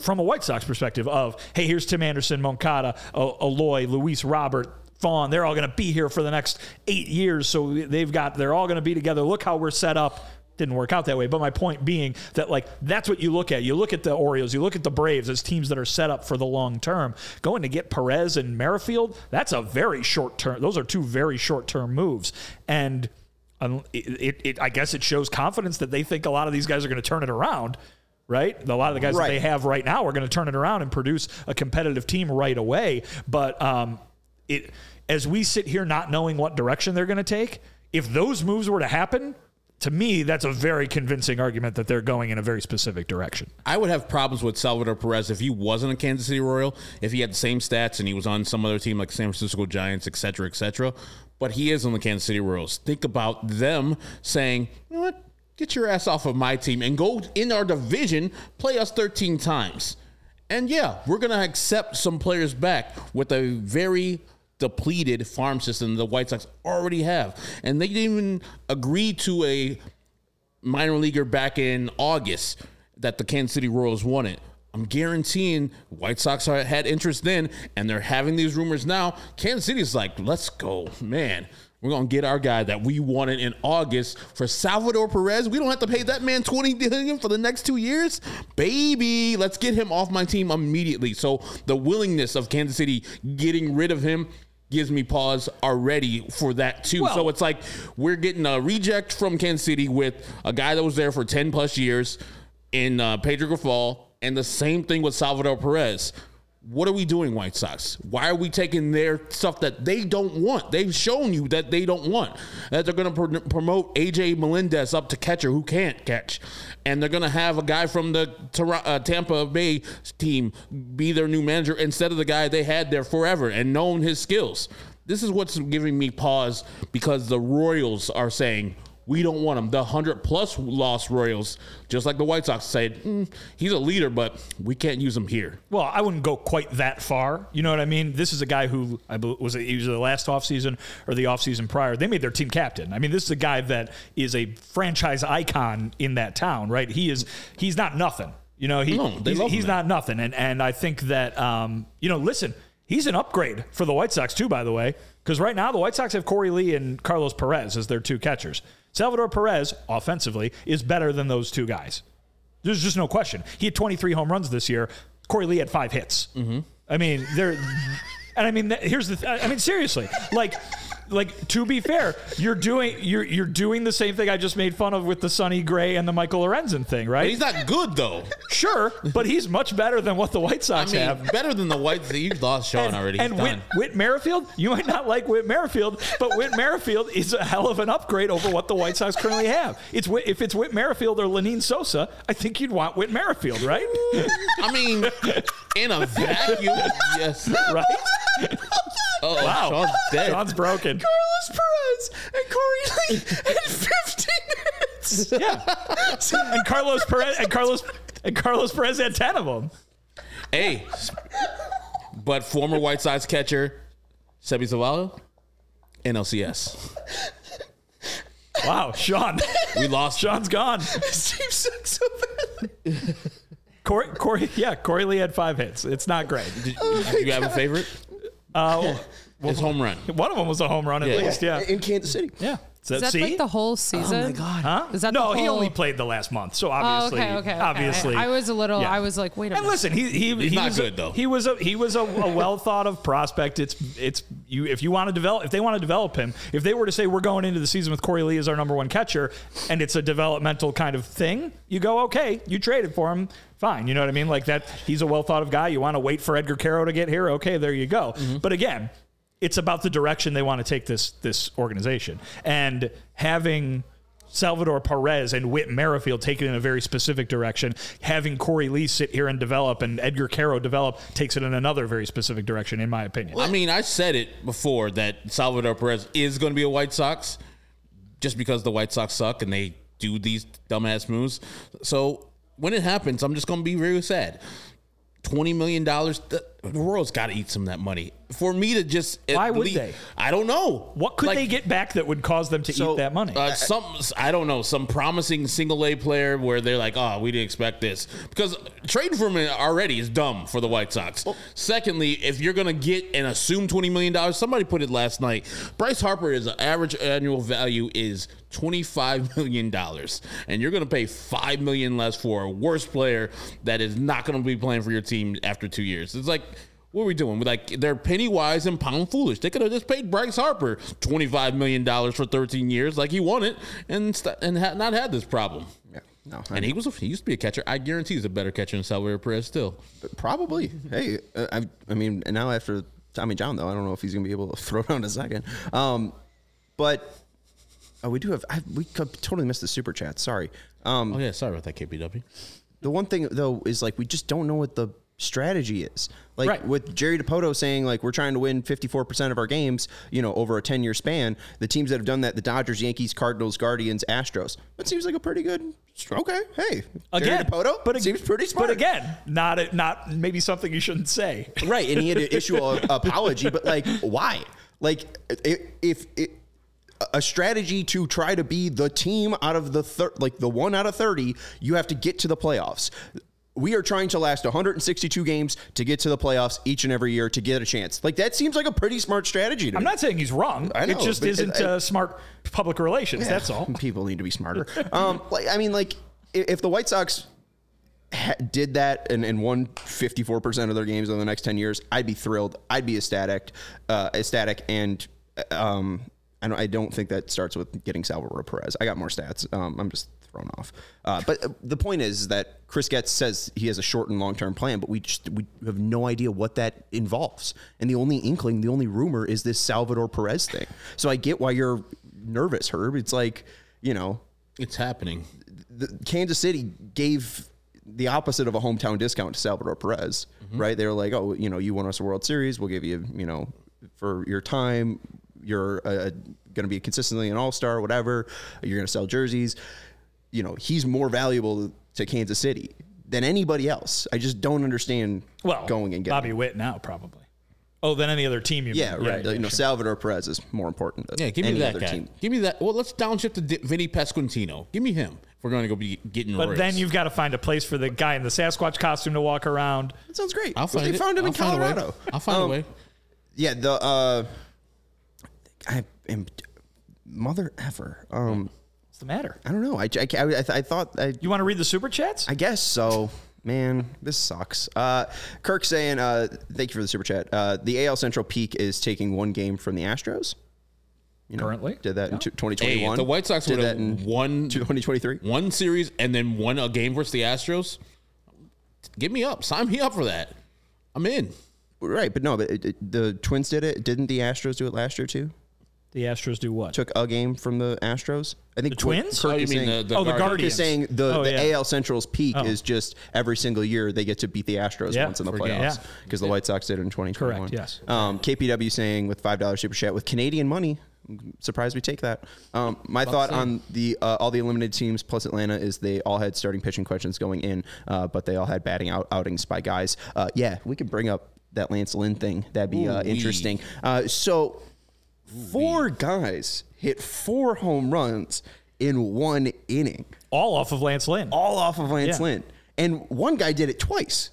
from a White Sox perspective of, hey, here's Tim Anderson, Moncada, uh, Eloy, Luis Robert, Vaughn. They're all going to be here for the next eight years. So they've got, they're all going to be together. Look how we're set up. Didn't work out that way. But my point being that, like, that's what you look at. You look at the Orioles, you look at the Braves as teams that are set up for the long term. Going to get Perez and Merrifield, that's a very short term. Those are two very short term moves. And, it, it, it, I guess it shows confidence that they think a lot of these guys are going to turn it around, right? A lot of the guys right. that they have right now are going to turn it around and produce a competitive team right away. But um, it, as we sit here not knowing what direction they're going to take, if those moves were to happen, to me, that's a very convincing argument that they're going in a very specific direction. I would have problems with Salvador Perez if he wasn't a Kansas City Royal, if he had the same stats and he was on some other team like San Francisco Giants, et cetera, et cetera but he is on the Kansas City Royals. Think about them saying, you know what? Get your ass off of my team and go in our division, play us 13 times. And yeah, we're going to accept some players back with a very depleted farm system the White Sox already have. And they didn't even agree to a minor leaguer back in August that the Kansas City Royals wanted. I'm guaranteeing White Sox had interest then, and they're having these rumors now. Kansas City's like, let's go, man. We're gonna get our guy that we wanted in August for Salvador Perez. We don't have to pay that man 20 million for the next two years. Baby, let's get him off my team immediately. So the willingness of Kansas City getting rid of him gives me pause already for that too. Well- so it's like we're getting a reject from Kansas City with a guy that was there for 10 plus years in uh, Pedro Grifol, and the same thing with Salvador Perez. What are we doing, White Sox? Why are we taking their stuff that they don't want? They've shown you that they don't want. That they're going to pr- promote AJ Melendez up to catcher who can't catch. And they're going to have a guy from the uh, Tampa Bay team be their new manager instead of the guy they had there forever and known his skills. This is what's giving me pause because the Royals are saying, we don't want him. The 100 plus lost Royals, just like the White Sox said, "Mm, he's a leader, but we can't use him here. Well, I wouldn't go quite that far. You know what I mean? This is a guy who I bel- was it, he the last offseason or the offseason prior. They made their team captain. I mean, this is a guy that is a franchise icon in that town, right? He is he's not nothing. You know, he, No, he's, he's not nothing. And and I think that um, you know, listen, he's an upgrade for the White Sox too, by the way. Because right now the White Sox have Corey Lee and Carlos Perez as their two catchers. Salvador Perez, offensively, is better than those two guys. There's just no question. He had 23 home runs this year. Corey Lee had five hits. Mm-hmm. I mean, they're, and I mean, here's the. Th- I mean, seriously, like, like to be fair, you're doing you're you're doing the same thing I just made fun of with the Sonny Gray and the Michael Lorenzen thing, But right? he's not good though. sure, but he's much better than what the White I Sox mean, have. better than the White. You've lost Sean And, already. and He's Whit. Whit Merrifield, you might not like Whit Merrifield, but Whit Merrifield is a hell of an upgrade over what the White Sox currently have. It's Whit- if it's Whit Merrifield or Lenyn Sosa, I think you'd want Whit Merrifield, right? I mean, in a vacuum, yes. right? Oh, Wow, Sean's dead. Sean's broken. Carlos Perez and Corey Lee had 15 hits. Yeah, and Carlos Perez and Carlos and Carlos Perez had ten of them. Hey, but former White Sox catcher Seby Zavala, NLCS. Wow, Sean, We lost. Sean's gone. This team sucks so badly. Corey, Corey, yeah, Corey Lee had five hits. It's not great. Did, did you have a favorite? Uh, His home run. one of them was a home run at Yeah. least. Yeah, In Kansas City. yeah. So, Is that see? like the whole season? Oh my Huh? Is that no? the he only played the last month, so Oh, obviously, okay, okay, okay. obviously, I was a little. yeah. I was like, wait a And minute. listen, he he He's he not was good, a, though. He was a he was a, a well thought of prospect. It's it's you if you want to develop if they want to develop him. If they were to say we're going into the season with Corey Lee as our number one catcher, and it's a developmental kind of thing, you go okay, you traded for him. Fine, you know what I mean? Like that, he's a well thought of guy. You want to wait for Edgar Quero to get here? Okay, there you go. Mm-hmm. But again, it's about the direction they want to take this this organization and having Salvador Perez and Whit Merrifield take it in a very specific direction. Having Corey Lee sit here and develop and Edgar Quero develop takes it in another very specific direction, in my opinion. I mean, I said it before that Salvador Perez is going to be a White Sox just because the White Sox suck and they do these dumbass moves. So when it happens, I'm just going to be very sad. $20 million, the, the world's got to eat some of that money. For me to just. Why would least- they? I don't know. what could Like, they get back that would cause them to So, eat that money? Uh, some I don't know some promising single A player where they're like, oh, we didn't expect this because trading for him already is dumb for the White Sox. Secondly, if you're gonna get and assume twenty million dollars, somebody put it last night. Bryce Harper is an average annual value is twenty five million dollars, and you're gonna pay five million less for a worse player that is not gonna be playing for your team after two years. It's like. What are we doing? We're Like they're penny wise and pound foolish. They could have just paid Bryce Harper twenty five million dollars for thirteen years, like he wanted, and st- and ha- not had this problem. Yeah. No, And he was a, he used to be a catcher. I guarantee he's a better catcher than Salvador Perez still. Probably. Hey, uh, I, I mean, and now after Tommy John, though, I don't know if he's going to be able to throw down a second. Um, but oh, we do have. I, we totally missed the super chat. Sorry. Um, Oh yeah, sorry about that, KPW. the one thing though is like we just don't know what the strategy is. Like Right. with Jerry Dipoto saying like we're trying to win 54% of our games, you know, over a 10-year span. The teams that have done that, the Dodgers, Yankees, Cardinals, Guardians, Astros. That seems like a pretty good okay. Hey. again, Jerry Dipoto but ag- seems pretty smart. But again, not a, not maybe something you shouldn't say. Right, and he had to issue an apology, but like, why? Like, if, if, if a strategy to try to be the team out of the thir- like the one out of thirty, you have to get to the playoffs. We are trying to last 162 games to get to the playoffs each and every year to get a chance. Like that seems like a pretty smart strategy. To I'm me. not saying he's wrong. Know, it just isn't I- uh, smart public relations. That's all. People need to be smarter. um, like I mean, like if the White Sox ha- did that and, and won 54% of their games in the next 10 years, I'd be thrilled. I'd be ecstatic, uh, ecstatic. And um, I, don't, I don't think that starts with getting Salvador Perez. I got more stats. Um, I'm just thrown off. Uh, but uh, the point is that Chris Getz says he has a short and long term plan, but we just we have no idea what that involves. And the only inkling, the only rumor is this Salvador Perez thing. So I get why you're nervous, Herb. It's like, you know, It's happening. the, Kansas City gave the opposite of a hometown discount to Salvador Perez, right? They were like, oh, you know, you won us a World Series, we'll give you, you know, for your time, you're uh, going to be consistently an All Star, whatever. You're going to sell jerseys. You know, he's more valuable to Kansas City than anybody else. I just don't understand Well, going and getting. Bobby Witt now probably. Oh, than any other team. You Yeah, mean. right. you know, sure. Salvador Perez is more important. Than Yeah, give me any that other guy. team. Give me that. Well, let's downshift to Di- Vinnie Pasquantino. Give me him. If we're going to go be getting. But Royals. then you've got to find a place for the guy in the Sasquatch costume to walk around. That sounds great. I'll find they it. found him I'll in find a way. Colorado. I'll find a Um, way. Yeah, the uh I am mother ever. Um What's the matter? I don't know. I I, I, I thought I You want to read the super chats? I guess so. Man, this sucks. Uh, Kirk saying, uh, thank you for the super chat. Uh, the AL Central peak is taking one game from the Astros. You know, Currently? did that in Hey, 2021. if the White Sox did would that have in won 2023. one series and then won a game versus the Astros, give me up. Sign me up for that. I'm in. Right, but no, but it, it- the Twins did it. Didn't the Astros do it last year too? The Astros do what? Took a game from the Astros. I think The what Twins? Kirk Oh, you is mean saying- the, the Oh, the Guardians. Guardians. He's saying the, Oh, the yeah. AL Central's peak Oh. is just every single year they get to beat the Astros Yeah, once in the forget it. playoffs Yeah. because the White Sox did it in 2021. Correct, yes. Um, KPW saying with five dollars super chat with Canadian money. I'm surprised we take that. Um, my thought on the uh, all the eliminated teams plus Atlanta is they all had starting pitching questions going in, uh, but they all had batting out outings by guys. Uh, yeah, we could bring up that Lance Lynn thing. That'd be uh, Ooh-wee. interesting. Uh, so four guys hit four home runs in one inning All off of Lance Lynn. all off of Lance Yeah. Lynn. And one guy did it twice.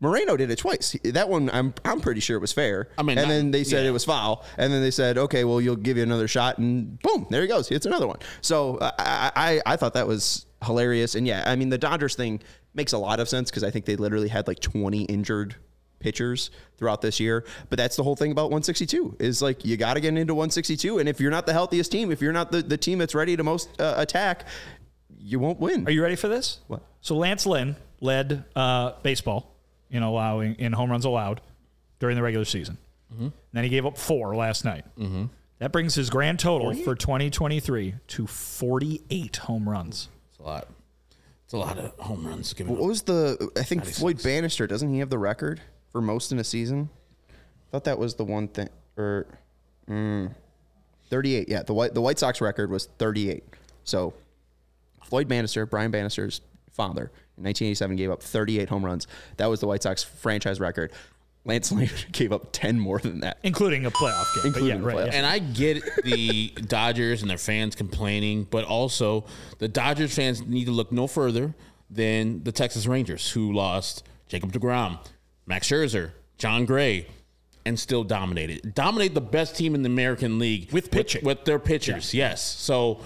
Moreno did it twice. That one, I'm I'm pretty sure it was fair. I mean, and not- then they said yeah. it was foul, and then they said, okay, well, you'll give you another shot, and boom, there he goes. It's another one. So uh, I, I I thought that was hilarious, and yeah, I mean the Dodgers thing makes a lot of sense because I think they literally had like 20 injured pitchers throughout this year. But that's the whole thing about 162 is like you got to get into 162, and if you're not the healthiest team, if you're not the, the team that's ready to most uh, attack, you won't win. Are you ready for this? What? So Lance Lynn led uh, baseball in allowing in home runs allowed during the regular season. Mm-hmm. Then he gave up four last night. Mm-hmm. That brings his grand total for 2023 to 48 home runs. It's a lot. It's a lot of home runs given What up. was the? I think Floyd Bannister doesn't he have the record for most in a season? I thought that was the one thing. Or mm, thirty-eight. Yeah, the white the White Sox record was thirty-eight. So Floyd Bannister, Brian Bannister's father, in 1987 gave up 38 home runs. That was the White Sox franchise record. Lance Lynn gave up 10 more than that. including a playoff game. Including yeah, right, playoff. yeah. And I get the Dodgers and their fans complaining, but also the Dodgers fans need to look no further than the Texas Rangers, who lost Jacob DeGrom, Max Scherzer, Jon Gray, and still dominated. Dominate the best team in the American League With pitching. with, their pitchers. Yes. So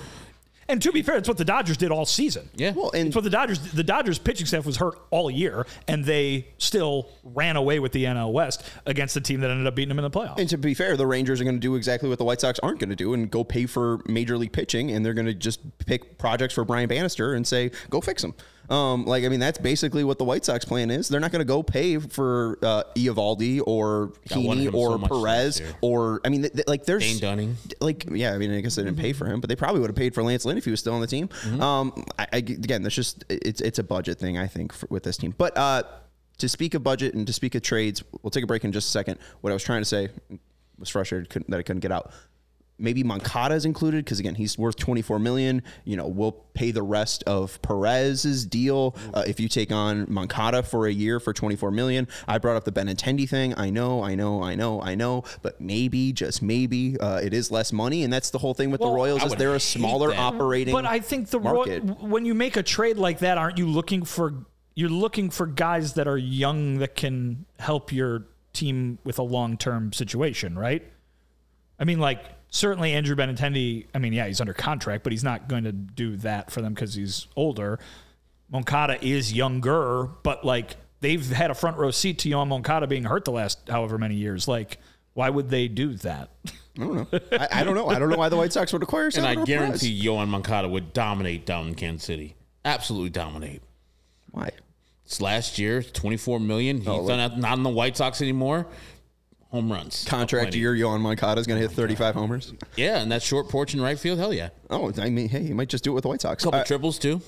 And to be fair, it's what the Dodgers did all season. yeah. Well, and It's what the Dodgers. The Dodgers pitching staff was hurt all year, and they still ran away with the NL West against the team that ended up beating them in the playoffs. And to be fair, the Rangers are going to do exactly what the White Sox aren't going to do and go pay for major league pitching, and they're going to just pick projects for Brian Bannister and say, "Go fix them." Um, like, I mean, that's basically what the White Sox plan is. They're not going to go pay for uh, Eovaldi or Heaney or so Perez or I mean, th- th- like there's Dane Dunning. like yeah, I mean, I guess they didn't pay for him, but they probably would have paid for Lance Lynn if he was still on the team. Um, I, I, again, that's just it's it's a budget thing, I think, for, with this team. But uh, to speak of budget and to speak of trades, we'll take a break in just a second. What I was trying to say was frustrated couldn't, that I couldn't get out. Maybe Moncada is included because again he's worth 24 million. You know we'll pay the rest of Perez's deal uh, if you take on Moncada for a year for 24 million. I brought up the Benintendi thing. I know, I know, I know, I know, but maybe just maybe uh, it is less money, and that's the whole thing with Well, the Royals is they're a smaller that. operating. But I think the Roy- when you make a trade like that, aren't you looking for you're looking for guys that are young that can help your team with a long term situation, right? I mean, like certainly Andrew Benintendi. I mean, yeah, he's under contract, but he's not going to do that for them because he's older. Moncada is younger, but like they've had a front row seat to Yoán Moncada being hurt the last however many years. Like, why would they do that? I don't know. I, I don't know. I don't know why the White Sox would acquire And I Salvador Perez. guarantee Yoán Moncada would dominate down in Kansas City. Absolutely dominate. Why? It's last year, 24 million. He's Oh, not, not in the White Sox anymore. Home runs. Contract year, Yoán Moncada is going to hit 35 homers. Yeah, and that short porch in right field, hell yeah. Oh, I mean, hey, he might just do it with the White Sox. couple Uh, triples too.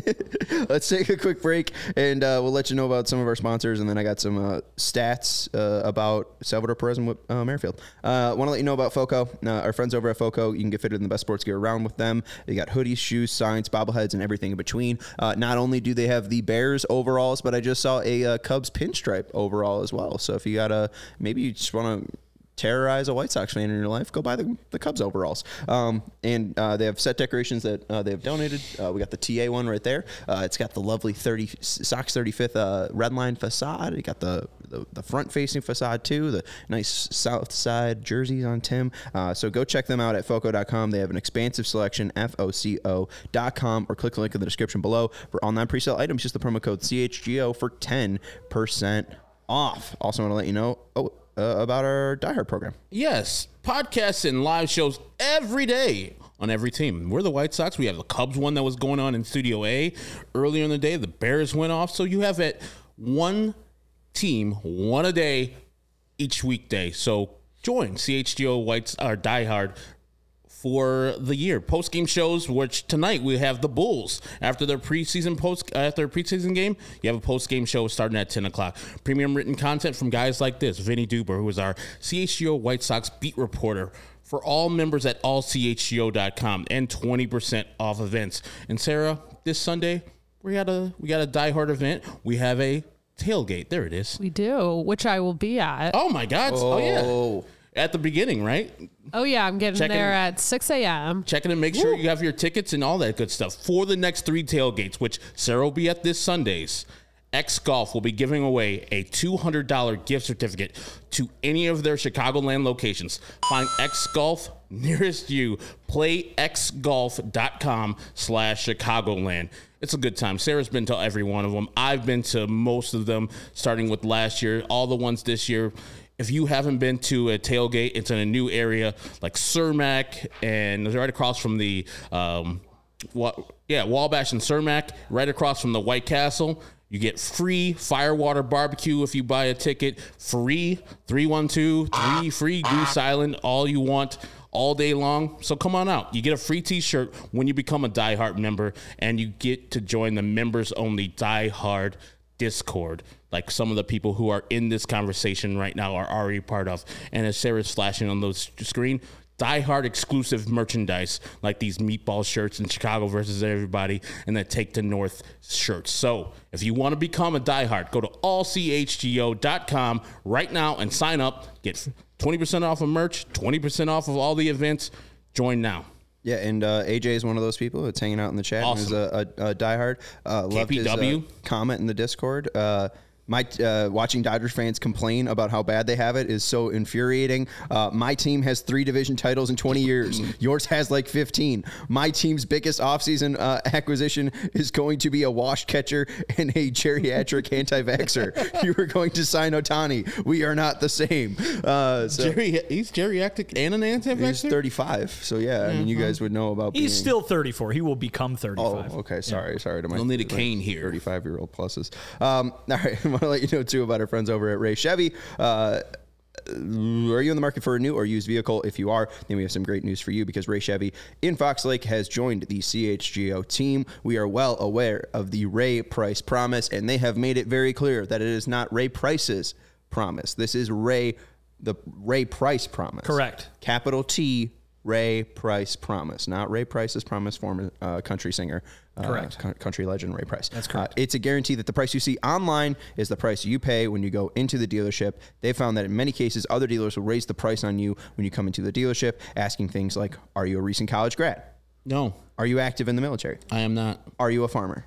Let's take a quick break, and uh, we'll let you know about some of our sponsors, and then I got some uh, stats uh, about Salvador Perez and uh, Merrifield. Uh, Want to let you know about FOCO. Uh, our friends over at FOCO, you can get fitted in the best sports gear around with them. They got hoodies, shoes, signs, bobbleheads, and everything in between. Uh, not only do they have the Bears overalls, but I just saw a uh, Cubs pinstripe overall as well. So if you got a, maybe you just want to terrorize a White Sox fan in your life, go buy the, the Cubs overalls. Um, and uh, they have set decorations that uh, they've donated. Uh, we got the TA one right there. Uh, it's got the lovely 30 Sox 35th uh, red line facade. You got the, the, the front facing facade too. The nice south side jerseys on Tim. Uh, so go check them out at foco.com. They have an expansive selection, F-O-C-O.com, or click the link in the description below for online presale items. Just the promo code CHGO for 10% off. Also want to let you know, oh, uh, about our Die Hard program. Yes, podcasts and live shows every day on every team. We're the White Sox. We have the Cubs one that was going on in Studio A earlier in the day. The Bears went off. So you have it one team, one a day each weekday. So join CHGO Whites or Die Hard for the year. Post game shows, which tonight we have the Bulls after their preseason post after their preseason game. You have a post game show starting at ten o'clock. Premium written content from guys like this: Vinnie Duber, who is our CHGO White Sox beat reporter. For all members at allchgo.com and 20% off events. And Sarah, this Sunday, we got a we got a diehard event. We have a tailgate. There it is. We do, which I will be at. Oh my God! Oh, Oh. yeah, oh. At the beginning, right? Oh yeah, I'm getting Checking- there at 6 a.m. checking to make sure you have your tickets and all that good stuff for the next three tailgates, which Sarah will be at this Sundays. X Golf will be giving away a $200 gift certificate to any of their Chicagoland locations. Find X Golf nearest you. Play PlayXGolf.com slash Chicagoland. It's a good time. Sarah's been to every one of them. I've been to most of them, starting with last year, all the ones this year. If you haven't been to a tailgate, it's in a new area like Cermak and it's right across from the um, what? Yeah, Wabash and Cermak, right across from the White Castle. You get free firewater barbecue if you buy a ticket. Free 312, three free Goose Island, all you want all day long. So come on out. You get a free t-shirt when you become a Die Hard member and you get to join the members only Die Hard Discord. Like some of the people who are in this conversation right now are already part of. And as Sarah's flashing on the screen, Die Hard exclusive merchandise like these meatball shirts in Chicago versus everybody and the Take the North shirts. So if you want to become a Die Hard, go to allchgo.com right now and sign up. Get 20% off of merch, 20% off of all the events. Join now. Yeah, and uh, AJ is one of those people that's hanging out in the chat. and is Awesome. a, a, a diehard. Uh, loved his uh, comment in the Discord. Uh, my uh, watching Dodgers fans complain about how bad they have it is so infuriating. Uh, my team has three division titles in 20 years. Yours has like 15. My team's biggest offseason uh, acquisition is going to be a wash catcher and a geriatric anti-vaxxer. You are going to sign Ohtani. We are not the same. Uh, so Jerry, he's geriatric and an he's anti-vaxxer? 35. So yeah, I mean, you guys would know about. He's being- still 34. He will become 35. Oh, okay. Sorry, sorry to my. You'll need a cane here. Thirty-five year old pluses. Um, all right, I want to let you know too about our friends over at Ray Chevy. Uh, are you in the market for a new or used vehicle? If you are, then we have some great news for you because Ray Chevy in Fox Lake has joined the CHGO team. We are well aware of the Ray Price promise, and they have made it very clear that it is not Ray Price's promise. This is Ray, the Ray Price promise. Correct. Capital T. Ray Price promise, not Ray Price's promise, former uh, country singer, uh, Correct. co- country legend Ray Price. That's correct. Uh, it's a guarantee that the price you see online is the price you pay when you go into the dealership. They found that in many cases, other dealers will raise the price on you when you come into the dealership, asking things like, "Are you a recent college grad? No, Are you active in the military? I am not. Are you a farmer?"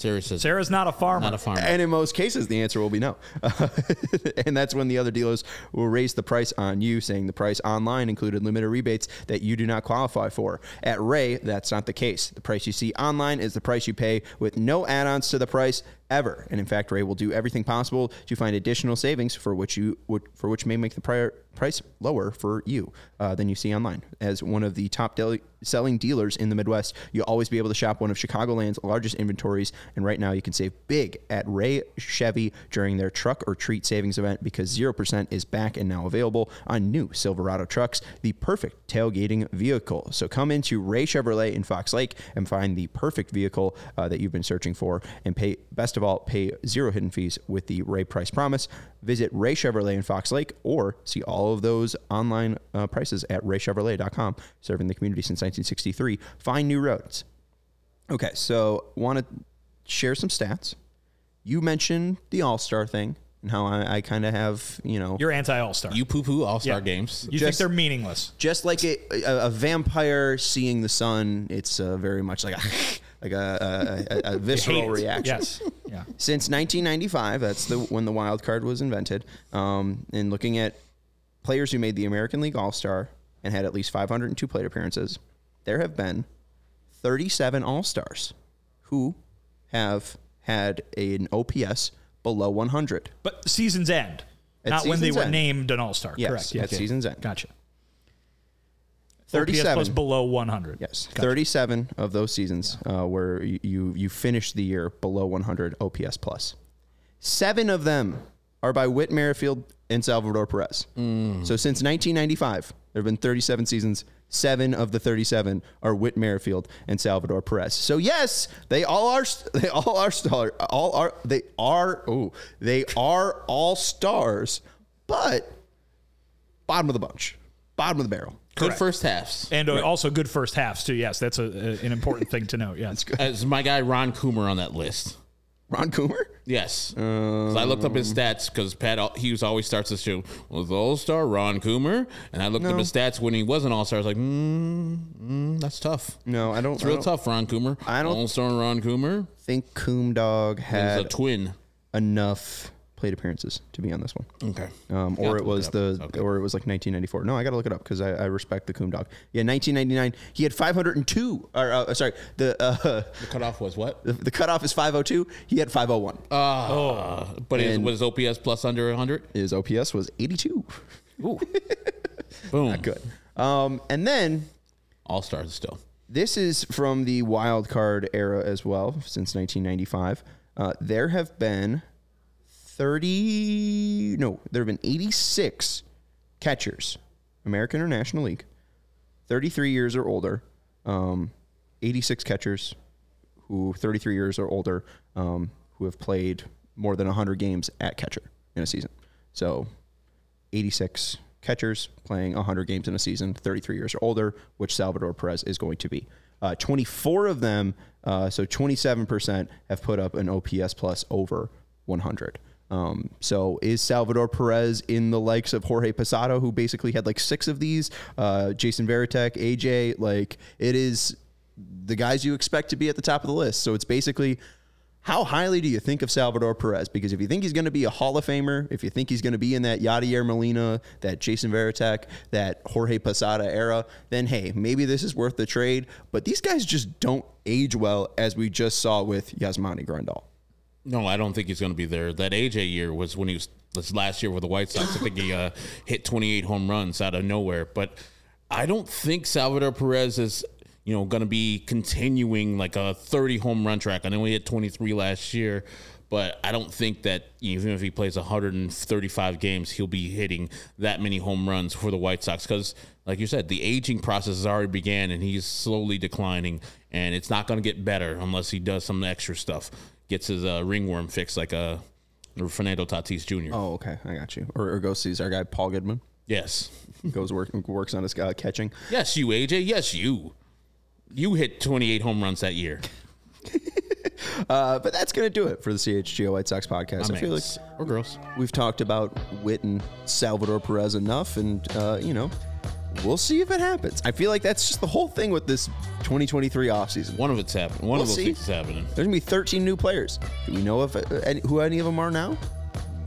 Sarah says Sarah's not a farmer. not a farmer. And in most cases, the answer will be no. and that's when the other dealers will raise the price on you, saying the price online included limited rebates that you do not qualify for. At Ray, that's not the case. The price you see online is the price you pay with no add ons to the price ever. And in fact, Ray will do everything possible to find additional savings for which you would, for which may make the prior price lower for you uh, than you see online. As one of the top selling dealers in the Midwest, you'll always be able to shop one of Chicagoland's largest inventories. And right now, you can save big at Ray Chevy during their truck or treat savings event because 0% is back and now available on new Silverado trucks, the perfect tailgating vehicle. So come into Ray Chevrolet in Fox Lake and find the perfect vehicle uh, that you've been searching for and pay, best of all, pay zero hidden fees with the Ray Price Promise. Visit Ray Chevrolet in Fox Lake or see all of those online uh, prices at raychevrolet.com, serving the community since 1963. Find new roads. Okay, so want to share some stats. You mentioned the All Star thing and how I, I kind of have, you know, You're anti All Star. you poo poo All Star games. You think Just- they're meaningless? just like a, a, a vampire seeing the sun. It's uh, very much like a like a, a, a, a visceral reaction. Yes. Yeah. Since 1995, that's the when the wild card was invented. Um, and looking at players who made the American League All Star and had at least 502 plate appearances, there have been 37 All Stars who have had an OPS below 100. But seasons end, At not when they season's were named an All Star. Yes, Correct. at season's end. Gotcha. 37 OPS plus below 100. Yes, Gotcha. 37 of those seasons uh, where you, you finished the year below 100 OPS plus. Seven of them are by Whit Merrifield and Salvador Perez. So since 1995, there have been 37 seasons. Seven of the 37 are Whit Merrifield and Salvador Perez. So yes, they all are. They all are star. All are. They are. Oh, they are all stars, but bottom of the bunch, bottom of the barrel. Good first halves. And uh, also good first halves too. Yes, that's a, a- an important thing to note. Yeah. That's good. As my guy Ron Coomer on that list. Ron Coomer. Yes. 'Cause I looked up his stats because Pat Hughes always starts the show with All Star Ron Coomer, and I looked up his stats when he was an All Star. I was like, mm, mm, that's tough. No, I don't. It's I real don't- tough, Ron Coomer. I don't- All Star Ron Coomer think Coom Dog is a twin. enough plate appearances to be on this one. Okay. Um, or it was the. Okay. or it was like 1994. No, I got to look it up because I, I respect the Coom Dog. Yeah, 1999. He had 502. Or uh, sorry, the uh, The cutoff was what? the, the cutoff is 502. He had 501. Uh, but his, was OPS plus under 100? His OPS was 82. Ooh, Boom. Not Good. Um, and then All Stars still. this is from the wild card era as well, since 1995. Uh, there have been 30, no, there have been 86 catchers, American or National League, 33 years or older, um, 86 catchers who 33 years or older um, who have played more than 100 games at catcher in a season. So 86 catchers playing 100 games in a season, 33 years or older, which Salvador Perez is going to be. Uh, 24 of them, uh, so 27%, have put up an OPS plus over 100. Um, so is Salvador Perez in the likes of Jorge Posada, who basically had like six of these? Uh, Jason Varitek, AJ, like it is the guys you expect to be at the top of the list. So it's basically how highly do you think of Salvador Perez? Because if you think he's going to be a Hall of Famer, if you think he's going to be in that Yadier Molina, that Jason Varitek, that Jorge Posada era, then hey, maybe this is worth the trade. But these guys just don't age well, as we just saw with Yasmani Grandal. No, I don't think he's going to be there. That AJ year was when he was this last year with the White Sox. I think he uh, hit 28 home runs out of nowhere. But I don't think Salvador Perez is, you know, going to be continuing like a 30 home run track. I know he hit 23 last year, but I don't think that even if he plays 135 games, he'll be hitting that many home runs for the White Sox because, like you said, the aging process has already began and he's slowly declining, and it's not going to get better unless he does some extra stuff gets his uh, ringworm fixed like uh, Fernando Tatis Jr. Oh, okay, I got you. Or, or go sees our guy Paul Goodman. Yes. Goes work works on his uh, catching. Yes, you, AJ. Yes, you. You hit 28 home runs that year. Uh, but that's gonna do it for the CHGO White Sox podcast. I feel like or girls. we've talked about Witt and Salvador Perez enough, and uh, you know, We'll see if it happens. I feel like that's just the whole thing with this 2023 offseason. One of it's happening. One We'll of those see. things is happening. There's gonna be 13 new players. Do we know if uh, any, who any of them are now?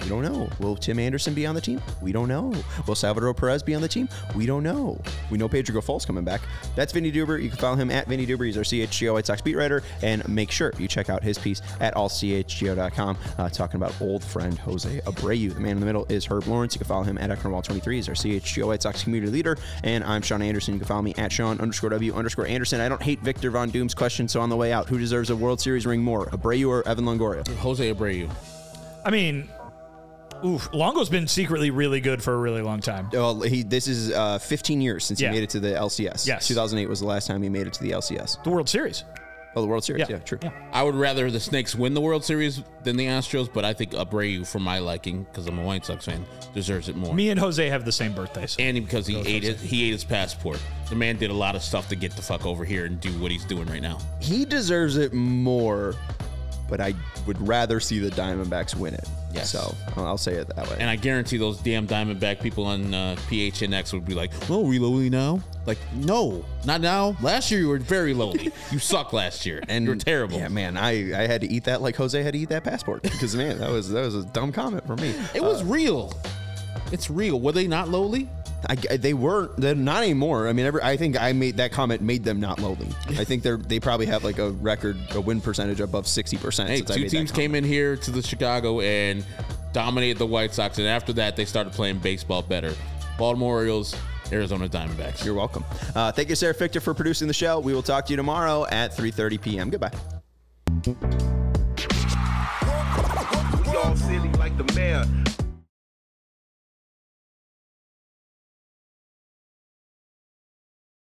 We don't know. Will Tim Anderson be on the team? We don't know. Will Salvador Perez be on the team? We don't know. We know Pedro Grifol's coming back. That's Vinnie Duber. You can follow him at Vinnie Duber. He's our CHGO White Sox beat writer. And make sure you check out his piece at allchgo.com uh, talking about old friend Jose Abreu. The man in the middle is Herb Lawrence. You can follow him at Eckernwall23. He's our CHGO White Sox community leader. And I'm Sean Anderson. You can follow me at Sean underscore W underscore Anderson. I don't hate Victor Von Doom's question, so on the way out, who deserves a World Series ring more, Abreu or Evan Longoria? Jose Abreu. I mean, oof, Longo's been secretly really good for a really long time. Well, he this is uh, 15 years since Yeah. he made it to the LCS. Yes. 2008 was the last time he made it to the LCS. The World Series. Oh, the World Series. Yeah. Yeah, true. Yeah. I would rather the Snakes win the World Series than the Astros, but I think Abreu, for my liking, because I'm a White Sox fan, deserves it more. Me and Jose have the same birthday. So. and because he ate his, he ate his passport. The man did a lot of stuff to get the fuck over here and do what he's doing right now. He deserves it more, but I would rather see the Diamondbacks win it. Yes. So I'll say it that way. And I guarantee those damn Diamondback people on uh, PHNX would be like, "Oh, we lowly now?" Like, no, not now. Last year you were very lowly. you sucked last year, and you're terrible. Yeah, man, I, I had to eat that like Jose had to eat that passport because man, that was that was a dumb comment from me. It was real. It's real. Were they not lowly? I, they weren't. They're not anymore. I mean, every, I think I made that comment made them not lowly. I think they're they probably have like a record a win percentage above sixty percent. Hey, two teams came in here to the Chicago and dominated the White Sox, and after that they started playing baseball better. Baltimore Orioles, Arizona Diamondbacks. You're welcome. Uh, thank you, Sarah Fichter, for producing the show. We will talk to you tomorrow at 3:30 p.m. Goodbye. We all silly like the mayor.